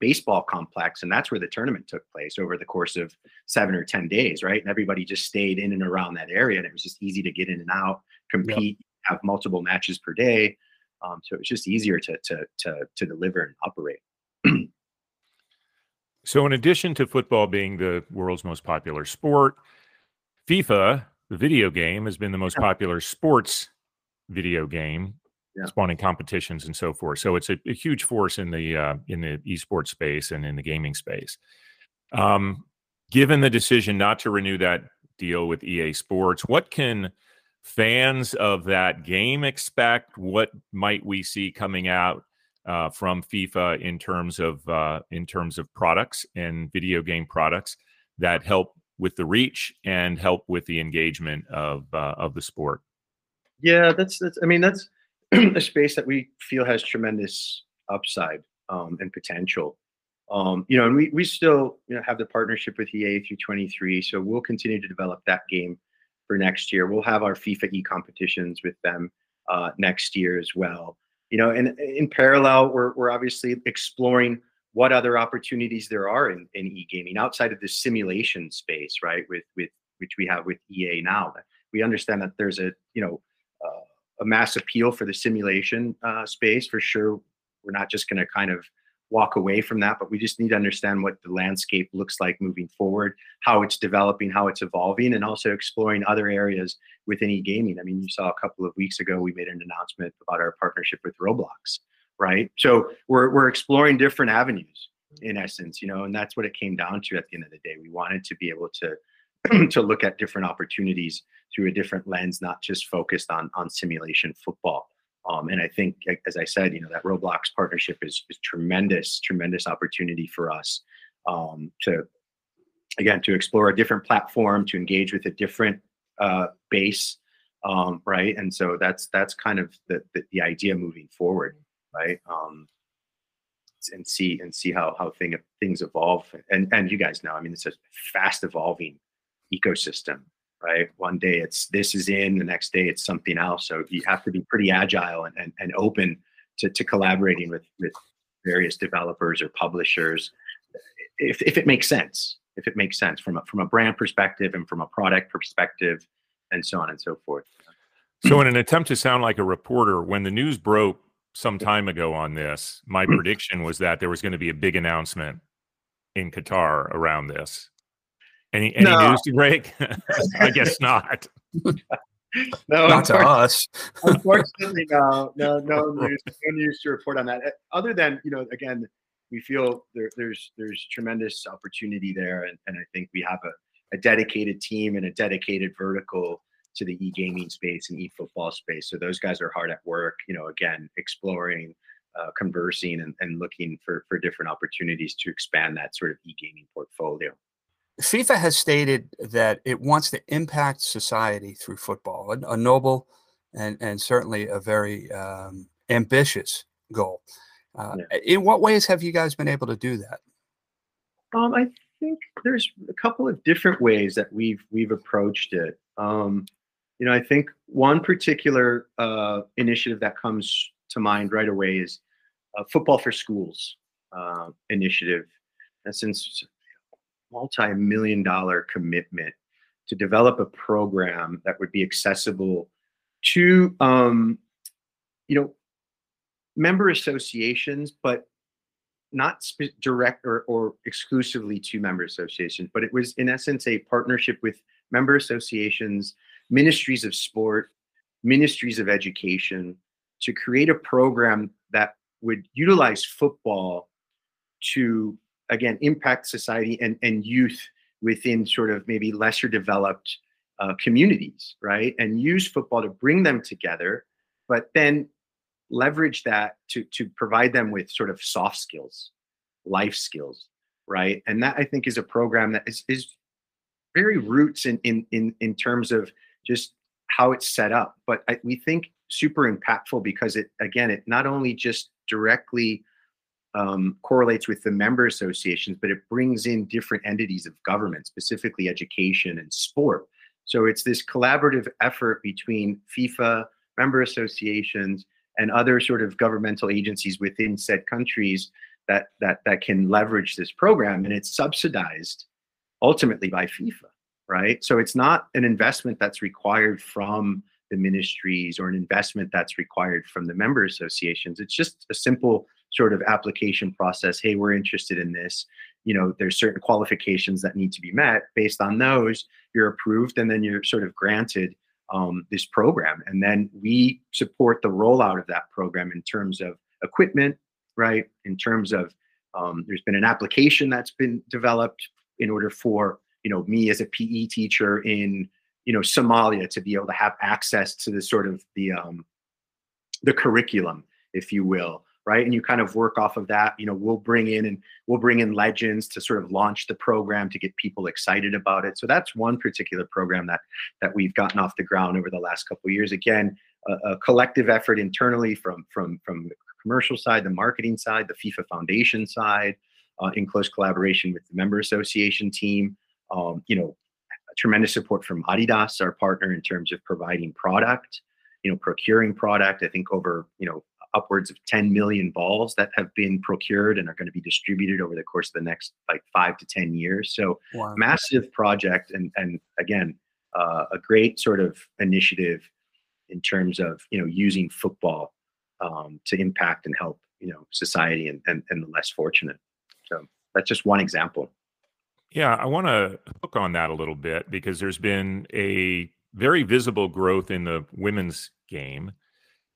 baseball complex and that's where the tournament took place over the course of seven or ten days right and everybody just stayed in and around that area and it was just easy to get in and out compete yep. have multiple matches per day um, so it was just easier to to to, to deliver and operate so in addition to football being the world's most popular sport fifa the video game has been the most popular sports video game yeah. spawning competitions and so forth. So it's a, a huge force in the uh, in the esports space and in the gaming space. Um, given the decision not to renew that deal with EA Sports, what can fans of that game expect? What might we see coming out uh, from FIFA in terms of uh, in terms of products and video game products that help with the reach and help with the engagement of uh, of the sport? Yeah, that's that's. I mean, that's a space that we feel has tremendous upside um, and potential. Um, you know, and we we still you know have the partnership with EA through 23, so we'll continue to develop that game for next year. We'll have our FIFA e competitions with them uh, next year as well. You know, and in parallel, we're we're obviously exploring what other opportunities there are in, in e-gaming outside of the simulation space, right? With with which we have with EA now. We understand that there's a you know uh, a mass appeal for the simulation uh, space for sure. We're not just going to kind of walk away from that, but we just need to understand what the landscape looks like moving forward, how it's developing, how it's evolving, and also exploring other areas within e-gaming. I mean, you saw a couple of weeks ago we made an announcement about our partnership with Roblox, right? So we're we're exploring different avenues in essence, you know, and that's what it came down to at the end of the day. We wanted to be able to to look at different opportunities through a different lens, not just focused on on simulation football. Um, and I think, as I said, you know, that Roblox partnership is, is tremendous, tremendous opportunity for us um, to, again, to explore a different platform, to engage with a different uh, base, um, right? And so that's that's kind of the, the, the idea moving forward, right? Um, and see and see how how thing, things evolve. And and you guys know, I mean, it's a fast evolving ecosystem, right? One day it's this is in, the next day it's something else. So you have to be pretty agile and, and, and open to, to collaborating with, with various developers or publishers if, if it makes sense, if it makes sense from a, from a brand perspective and from a product perspective and so on and so forth. So in an attempt to sound like a reporter, when the news broke some time ago on this, my mm. prediction was that there was going to be a big announcement in Qatar around this. Any any no. news to break? I guess not. no, not to us. unfortunately, no, no, no news, no news to report on that. Eh, other than you know, again, we feel there, there's there's tremendous opportunity there, and, and I think we have a, a dedicated team and a dedicated vertical to the e-gaming space and e-football space. So those guys are hard at work. You know, again, exploring, uh, conversing, and, and looking for for different opportunities to expand that sort of e-gaming portfolio. FIFA has stated that it wants to impact society through football, a, a noble and, and certainly a very um, ambitious goal. Uh, yeah. In what ways have you guys been able to do that? Um, I think there's a couple of different ways that we've we've approached it. Um, you know, I think one particular uh, initiative that comes to mind right away is uh, Football for Schools uh, initiative. And since multi-million dollar commitment to develop a program that would be accessible to um, you know member associations but not sp- direct or, or exclusively to member associations but it was in essence a partnership with member associations ministries of sport ministries of education to create a program that would utilize football to again impact society and, and youth within sort of maybe lesser developed uh, communities right? And use football to bring them together but then leverage that to to provide them with sort of soft skills life skills right? And that i think is a program that is, is very roots in in in, in terms of just how it's set up. But I, we think super impactful because it again it not only just directly um, correlates with the member associations but it brings in different entities of government specifically education and sport. So it's this collaborative effort between fifa member associations and other sort of governmental agencies within said countries that that that can leverage this program and it's subsidized ultimately by FIFA right? So it's not an investment that's required from the ministries or an investment that's required from the member associations. It's just a simple sort of application process hey we're interested in this you know there's certain qualifications that need to be met based on those you're approved and then you're sort of granted um, this program. And then we support the rollout of that program in terms of equipment, right? In terms of um, there's been an application that's been developed in order for you know me as a PE teacher in you know Somalia to be able to have access to the sort of the um, the curriculum, if you will, right? And you kind of work off of that. You know, we'll bring in and we'll bring in legends to sort of launch the program to get people excited about it. So that's one particular program that that we've gotten off the ground over the last couple years. Again, a, a collective effort internally from from from the commercial side, the marketing side, the FIFA Foundation side, uh, in close collaboration with the member association team. Um, you know, tremendous support from Adidas, our partner, in terms of providing product you know procuring product i think over you know upwards of 10 million balls that have been procured and are going to be distributed over the course of the next like five to 10 years. So wow. massive project. And, and again, uh, a great sort of initiative in terms of, you know, using football um, to impact and help, you know, society and, and, and the less fortunate. So that's just one example. Yeah, I want to hook on that a little bit because there's been a very visible growth in the women's game.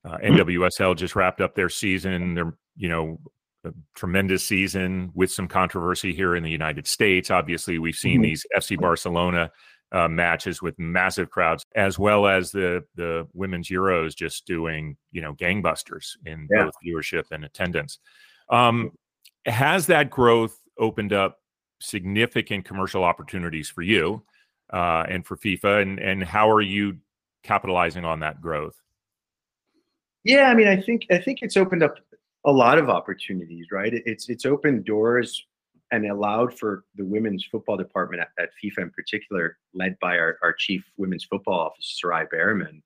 Uh, NWSL just wrapped up their season. They're, you know, a tremendous season with some controversy here in the United States. Obviously, we've seen mm-hmm. these FC Barcelona uh, matches with massive crowds, as well as the the women's Euros just doing you know gangbusters in yeah. both viewership and attendance. Um, has that growth opened up significant commercial opportunities for you uh, and for FIFA, and and how are you capitalizing on that growth? Yeah, I mean, I think I think it's opened up a lot of opportunities, right? It's it's opened doors and allowed for the women's football department at, at FIFA in particular, led by our, our chief women's football officer, Sarai Bareman,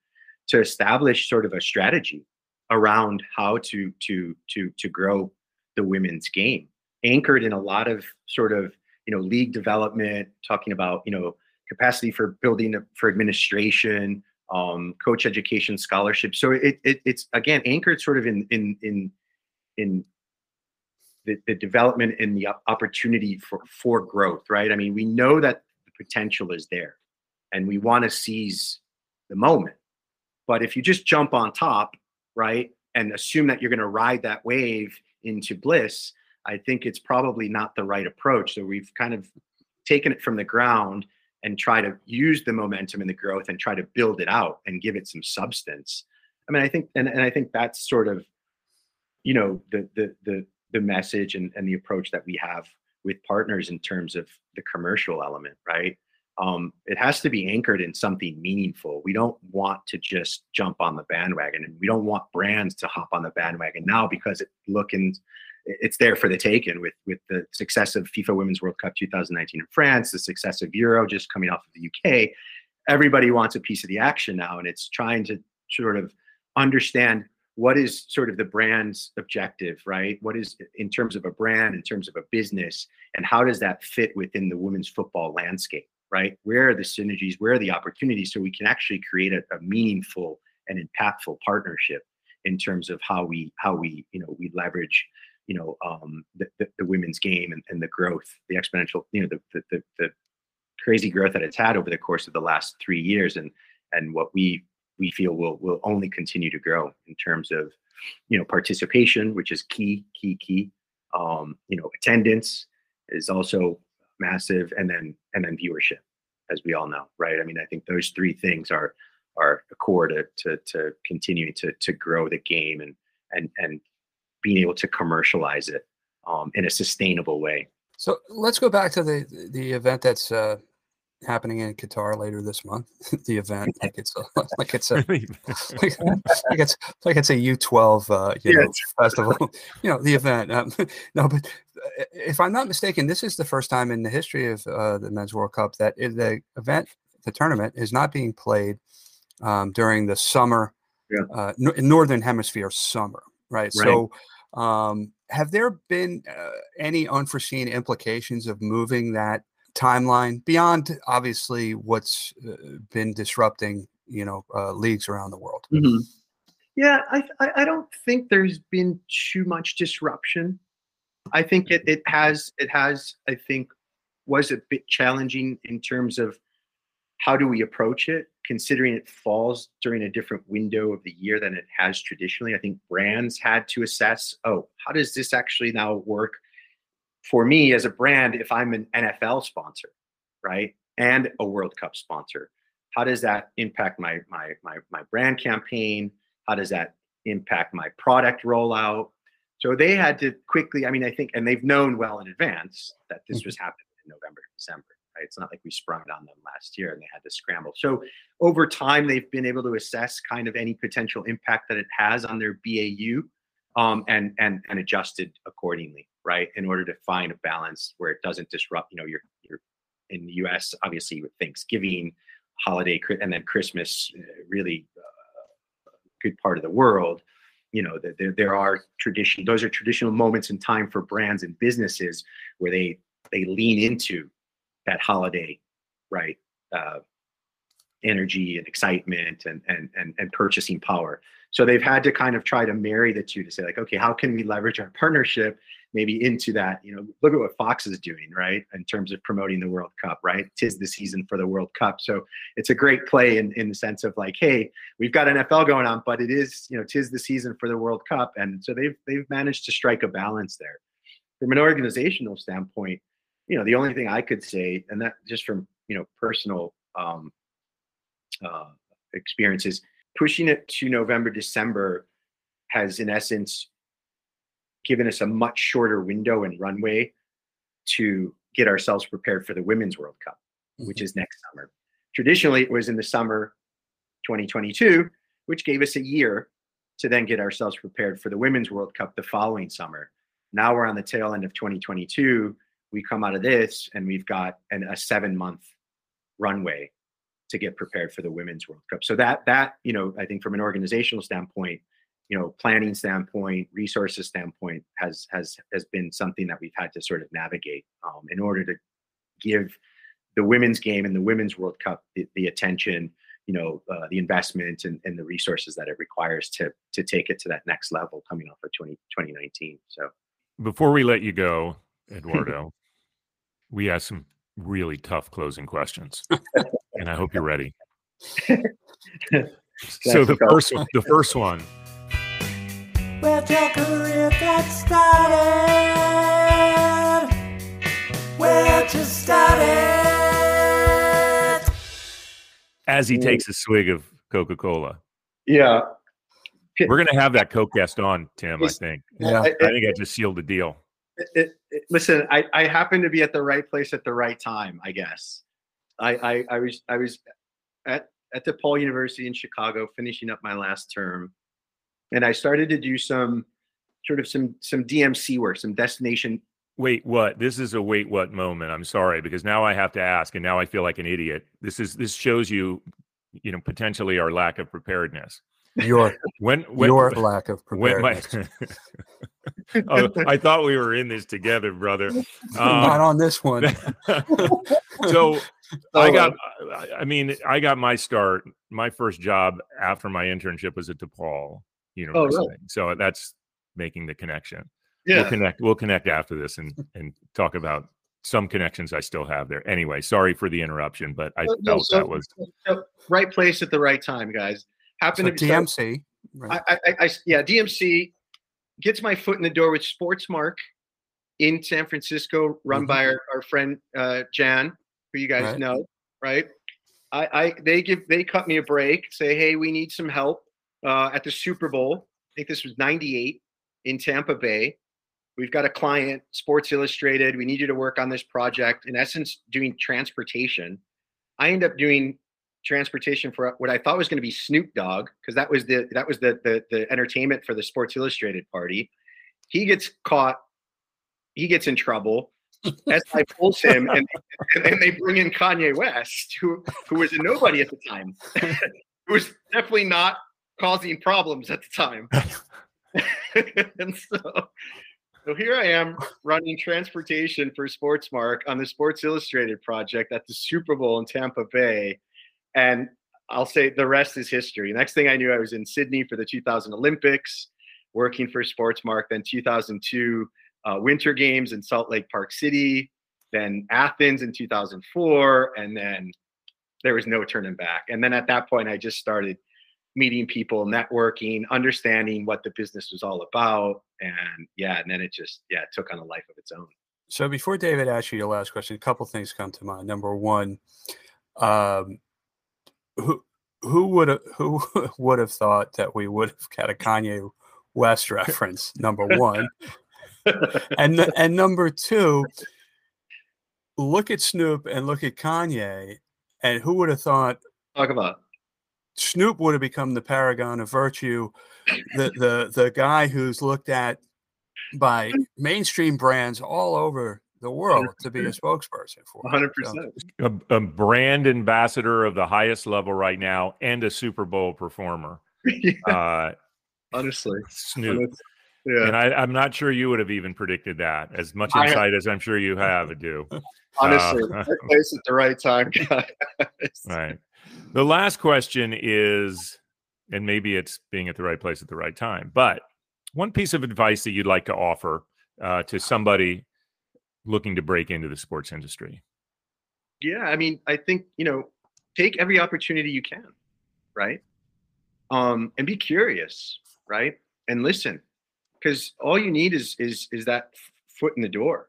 to establish sort of a strategy around how to to to to grow the women's game, anchored in a lot of sort of you know league development, talking about you know capacity for building for administration, um, coach education scholarship. So it, it, it's again anchored sort of in in in in the, the development and the opportunity for for growth, right? I mean, we know that the potential is there, and we want to seize the moment. But if you just jump on top, right, and assume that you're going to ride that wave into bliss, I think it's probably not the right approach. So we've kind of taken it from the ground and try to use the momentum and the growth and try to build it out and give it some substance. I mean, I think, and, and I think that's sort of, you know, the the the the message and, and the approach that we have with partners in terms of the commercial element, right? Um, it has to be anchored in something meaningful. We don't want to just jump on the bandwagon, and we don't want brands to hop on the bandwagon now because it looking it's there for the taking with with the success of FIFA Women's World Cup 2019 in France, the success of Euro just coming off of the UK. Everybody wants a piece of the action now, and it's trying to sort of understand what is sort of the brand's objective, right? What is in terms of a brand, in terms of a business, and how does that fit within the women's football landscape, right? Where are the synergies? Where are the opportunities so we can actually create a, a meaningful and impactful partnership in terms of how we how we you know we leverage you know um, the, the, the, women's game and, and the growth, the exponential, you know, the, the the crazy growth that it's had over the course of the last three years, and and what we we feel will will only continue to grow in terms of you know participation, which is key, key, key. Um, you know, attendance is also massive, and then and then viewership, as we all know, right? I mean, I think those three things are are core to to to continuing to to grow the game and and and being able to commercialize it um, in a sustainable way. So let's go back to the the event that's uh, happening in Qatar later this month. the event, like it's a, like it's a like, like it's like it's a U twelve uh, you know, festival. you know the event. Um, no, but uh, if I'm not mistaken, this is the first time in the history of uh, the Men's World Cup that the event, the tournament, is not being played um, during the summer, Yeah. uh, no- Northern Hemisphere summer. Right. Right. So. Um, have there been uh, any unforeseen implications of moving that timeline beyond obviously what's uh, been disrupting you know uh, leagues around the world Yeah, I, I I don't think there's been too much disruption. I think it, it has it has I think was a bit challenging in terms of how do we approach it, considering it falls during a different window of the year than it has traditionally. I think brands had to assess, oh, how does this actually now work for me as a brand if I'm an NFL sponsor, right? And a World Cup sponsor. How does that impact my my my my brand campaign? How does that impact my product rollout? So they had to quickly, I mean, I think, and they've known well in advance that this mm-hmm. was happening in November, December, right? It's not like we sprung it on them last year and they had to scramble. So over time, they've been able to assess kind of any potential impact that it has on their BAU um, and, and, and adjusted accordingly, right? In order to find a balance where it doesn't disrupt, you know, you're, you're in the US, obviously with Thanksgiving, holiday, and then Christmas, uh, really uh, good part of the world you know there, there are tradition those are traditional moments in time for brands and businesses where they they lean into that holiday right uh, energy and excitement and, and and and purchasing power. So they've had to kind of try to marry the two to say like okay how can we leverage our partnership maybe into that? You know look at what fox is doing right in terms of promoting the world cup right? Tis the season for the world cup. So it's a great play in, in the sense of like hey we've got nfl going on but it is you know tis the season for the world cup. And so they've they've managed to strike a balance there. From an organizational standpoint you know the only thing i could say and that just from you know personal um uh experiences pushing it to november december has in essence given us a much shorter window and runway to get ourselves prepared for the women's world cup which is next summer. Traditionally, it was in the summer 2022, which gave us a year to then get ourselves prepared for the Women's World Cup the following summer. Now we're on the tail end of 2022. We come out of this and we've got an, a seven month runway to get prepared for the Women's World Cup. So that that you know, I think from an organizational standpoint, you know, planning standpoint, resources standpoint, has has has been something that we've had to sort of navigate um, in order to give the women's game and the women's World Cup the, the attention, you know, uh, the investment and, and the resources that it requires to to take it to that next level coming off of 20, 2019. So Before we let you go, Eduardo, we asked some really tough closing questions, and I hope you're ready. so the first one, the first one, Where'd your career get started? Where'd you start it? as he takes a swig of Coca Cola, yeah, we're gonna have that Coke guest on, Tim. I think. yeah I- I think I just sealed the deal. It, listen, I, I happen to be at the right place at the right time, I guess. I, I, I was I was at, at DePaul University in Chicago finishing up my last term. And I started to do some sort of some some DMC work, some destination. Wait, what? This is a wait what moment. I'm sorry because now I have to ask, and now I feel like an idiot. This is this shows you, you know, potentially our lack of preparedness. Your When when your lack of when my, preparedness oh, I thought we were in this together, brother. not Um, on this one so I Oh, got, I- I mean, I got my start. My first job after my internship was at DePaul University. So that's making the connection. We'll Yeah. connect. We'll connect after this and and talk about some connections I still have there. Anyway, sorry for the interruption, but I No, no, felt so- that was so right place at the right time, guys. Happened So to be DMC, right? I, I, I, yeah, DMC gets my foot in the door with Sportsmark in San Francisco, run Mhm. by our, our friend uh, Jan, who you guys Right. know, right? I, I they give they cut me a break, say, hey, we need some help uh, at the Super Bowl. I think this was '98 in Tampa Bay. We've got a client, Sports Illustrated. We need you to work on this project. In essence, doing transportation. I end up doing transportation for what I thought was going to be Snoop Dogg because that was the that was the, the the entertainment for the Sports Illustrated party. He gets caught. He gets in trouble. As I pulls him, and, and then they bring in Kanye West, who who was a nobody at the time, who was definitely not causing problems at the time. and so, so here I am running transportation for Sportsmark on the Sports Illustrated project at the Super Bowl in Tampa Bay. And I'll say the rest is history. Next thing I knew, I was in Sydney for the 2000 Olympics, working for Sportsmark. Then 2002 uh, Winter Games in Salt Lake Park City. Then Athens in 2004, and then there was no turning back. And then at that point, I just started meeting people, networking, understanding what the business was all about, and yeah, and then it just yeah it took on a life of its own. So before David asks you your last question, a couple things come to mind. Number one, um, who who would have who would have thought that we would have got a Kanye West reference? Number one, and and number two, look at Snoop and look at Kanye, and who would have thought Talk about Snoop would have become the paragon of virtue, the the the guy who's looked at by mainstream brands all over the world to be a spokesperson for. 100. So, percent A, a brand ambassador of the highest level right now and a Super Bowl performer. Uh, Honestly, Snoop. yeah. And I, I'm not sure you would have even predicted that. As much I- insight as I'm sure you have, do. Honestly, Uh, right place at the right time, guys. Right. The last question is, and maybe it's being at the right place at the right time, but one piece of advice that you'd like to offer uh, to somebody looking to break into the sports industry. Yeah, I mean, I think you know, take every opportunity you can, right? Um, and be curious, right? And listen, because all you need is is is that foot in the door,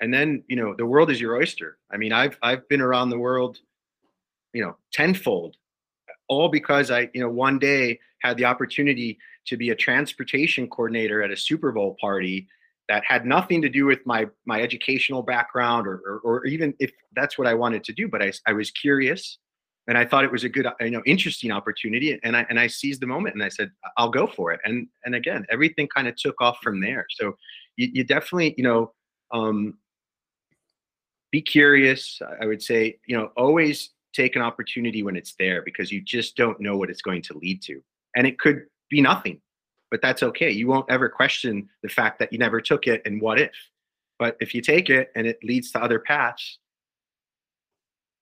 and then you know the world is your oyster. I mean, I've I've been around the world, you know, tenfold, all because I you know one day had the opportunity to be a transportation coordinator at a Super Bowl party that had nothing to do with my my educational background or, or or even if that's what I wanted to do but I, I was curious and I thought it was a good you know interesting opportunity and I and I seized the moment and I said I'll go for it. And and again everything kind of took off from there. So you, you definitely you know um be curious I would say you know always take an opportunity when it's there because you just don't know what it's going to lead to and it could be nothing but that's okay. You won't ever question the fact that you never took it and what if. But if you take it and it leads to other paths,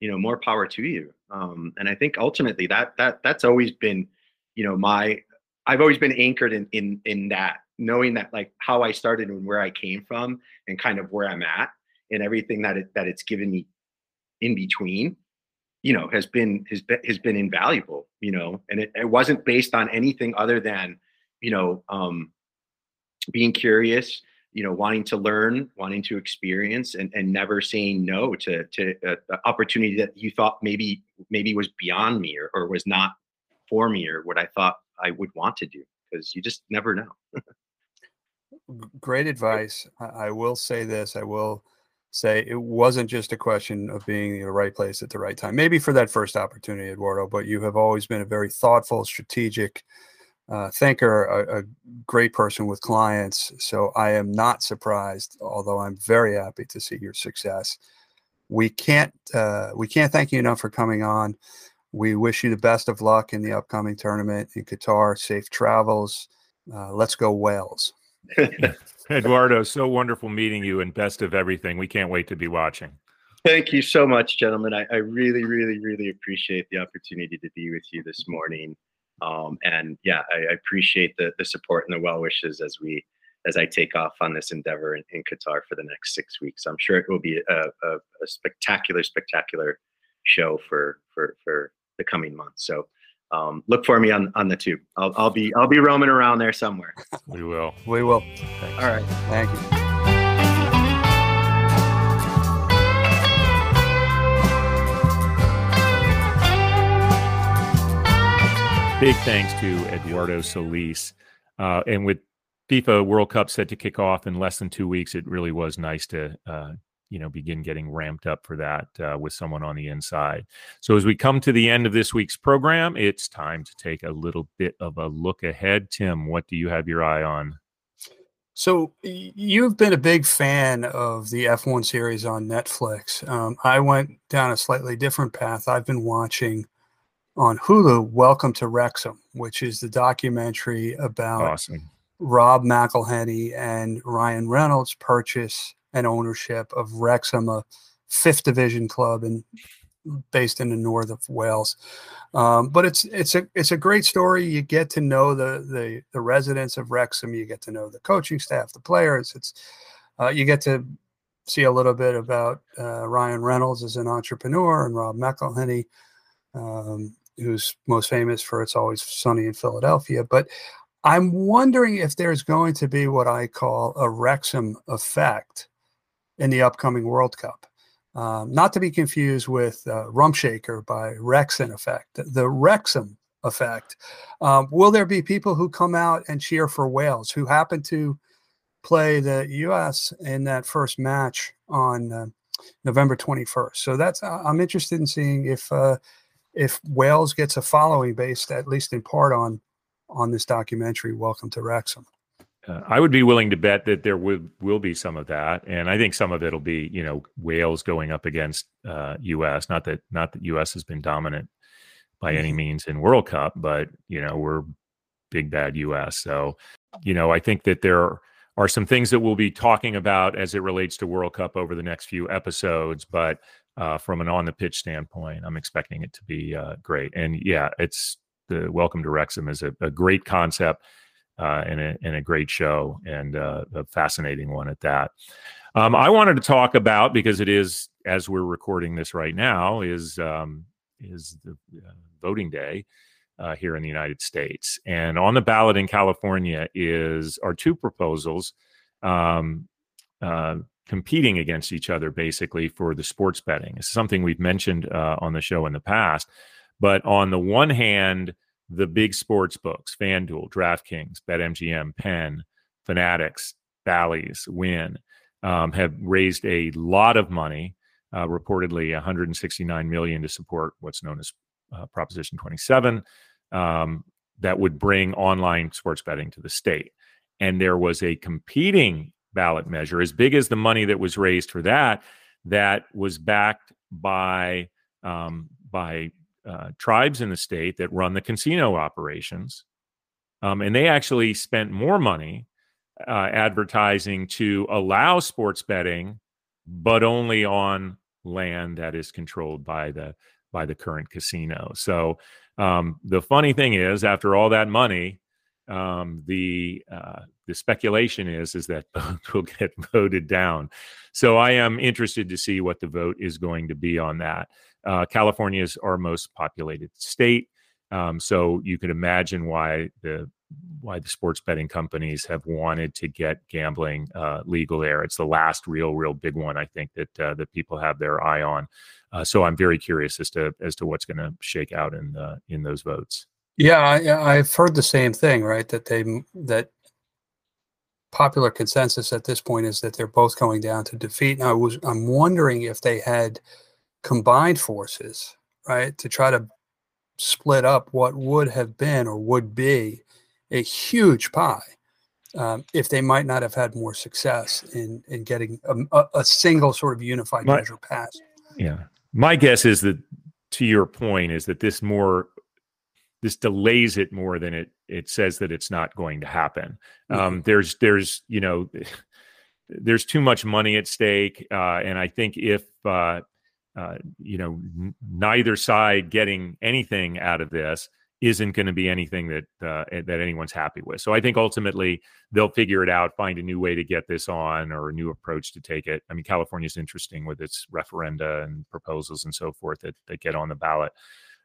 you know, more power to you. Um, and I think ultimately that that that's always been, you know, my I've always been anchored in in in that, knowing that like how I started and where I came from and kind of where I'm at and everything that it that it's given me in between you know has been has been has been invaluable you know and it, it wasn't based on anything other than you know um being curious you know wanting to learn wanting to experience and, and never saying no to to a, a opportunity that you thought maybe maybe was beyond me or, or was not for me or what i thought i would want to do because you just never know great advice. I, I will say this. I will say it wasn't just a question of being in the right place at the right time. Maybe for that first opportunity, Eduardo, but you have always been a very thoughtful, strategic uh, thinker, a, a great person with clients. So I am not surprised, although I'm very happy to see your success. We can't uh, we can't thank you enough for coming on. We wish you the best of luck in the upcoming tournament in Qatar. Safe travels. Uh, let's go Wales. Eduardo, so wonderful meeting you and best of everything. We can't wait to be watching. Thank you so much, gentlemen. I, I really, really, really appreciate the opportunity to be with you this morning. Um, and yeah, I, I appreciate the the support and the well wishes as we as I take off on this endeavor in, in Qatar for the next six weeks. I'm sure it will be a, a, a spectacular, spectacular show for for for the coming months. So um, look for me on on the tube. I'll, I'll be I'll be roaming around there somewhere. We will. We will. Thanks. All right. Thank you. Big thanks to Eduardo Solis. Uh, and with FIFA World Cup set to kick off in less than two weeks, it really was nice to, uh, you know, begin getting ramped up for that uh, with someone on the inside. So as we come to the end of this week's program, it's time to take a little bit of a look ahead. Tim, what do you have your eye on? So you've been a big fan of the F1 series on Netflix. Um, I went down a slightly different path. I've been watching on Hulu Welcome to Wrexham, which is the documentary about Awesome. Rob McElhenney and Ryan Reynolds' purchase and ownership of Wrexham, a fifth division club in based in the north of Wales. Um, but it's it's a it's a great story. You get to know the the the residents of Wrexham. You get to know the coaching staff, the players. It's uh, you get to see a little bit about uh, Ryan Reynolds as an entrepreneur and Rob McElhenney, um, who's most famous for "It's Always Sunny in Philadelphia." But I'm wondering if there's going to be what I call a Wrexham effect in the upcoming World Cup. Um, not to be confused with uh, Rump Shaker by Wreckx-N-Effect, the Wrexham effect. Um, will there be people who come out and cheer for Wales who happen to play the U.S. in that first match on uh, November 21st? So that's I'm interested in seeing if uh, if Wales gets a following based at least in part on on this documentary. Welcome to Wrexham. Uh, I would be willing to bet that there will will be some of that, and I think some of it'll be you know Wales going up against uh, U.S. Not that not that U.S. has been dominant by any means in World Cup, but you know we're big bad U.S. So you know I think that there are some things that we'll be talking about as it relates to World Cup over the next few episodes, but uh, from an on the pitch standpoint, I'm expecting it to be uh, great. And yeah, it's the Welcome to Wrexham is a, a great concept uh, and, a, and a great show and uh, a fascinating one at that. Um, I wanted to talk about because it is as we're recording this right now is um, is the uh, voting day uh, here in the United States, and on the ballot in California is are two proposals um, competing against each other basically for the sports betting. It's something we've mentioned uh, on the show in the past, but on the one hand the big sports books FanDuel, DraftKings, BetMGM, Penn, Fanatics, Bally's, Wynn um, have raised a lot of money, uh, reportedly 169 million to support what's known as uh, Proposition 27, um, that would bring online sports betting to the state. And there was a competing ballot measure, as big as the money that was raised for that, that was backed by um, by uh, tribes in the state that run the casino operations. Um, and they actually spent more money uh, advertising to allow sports betting, but only on land that is controlled by the by the current casino. So um, the funny thing is, after all that money, um, the uh, the speculation is is that both will get voted down. So I am interested to see what the vote is going to be on that. Uh, California is our most populated state, um, so you can imagine why the why the sports betting companies have wanted to get gambling uh, legal there. It's the last real, real big one I think that uh, that people have their eye on. Uh, so I'm very curious as to as to what's going to shake out in the, in those votes. Yeah, I, I've heard the same thing. Right, that they that popular consensus at this point is that they're both going down to defeat. Now, I was I'm wondering if they had combined forces, right, to try to split up what would have been or would be a huge pie. Um, if they might not have had more success in in getting a, a single sort of unified My- measure passed. Yeah. My guess is that to your point is that this more this delays it more than it it says that it's not going to happen. Um, there's there's you know there's too much money at stake, uh, and I think if uh, uh, you know n- neither side getting anything out of this isn't going to be anything that uh, that anyone's happy with. So I think ultimately they'll figure it out, find a new way to get this on or a new approach to take it. I mean, California's interesting with its referenda and proposals and so forth that that get on the ballot.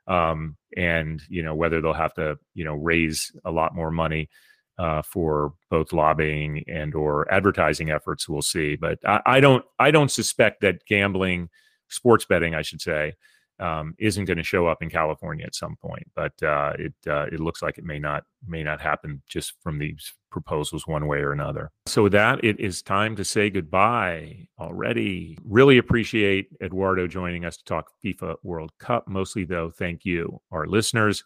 Um, and you know whether they'll have to you know raise a lot more money uh, for both lobbying and or advertising efforts. We'll see, but I, I don't I don't suspect that gambling, sports betting, I should say, um, isn't going to show up in California at some point. But uh, it uh, it looks like it may not may not happen just from these proposals one way or another. So with that, it is time to say goodbye already. Really appreciate Eduardo joining us to talk FIFA World Cup. Mostly though, thank you, our listeners,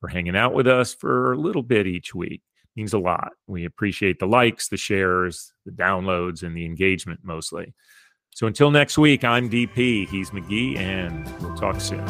for hanging out with us for a little bit each week. means a lot. We appreciate the likes, the shares, the downloads, and the engagement mostly. So until next week, I'm DP, he's McGhee, and we'll talk soon.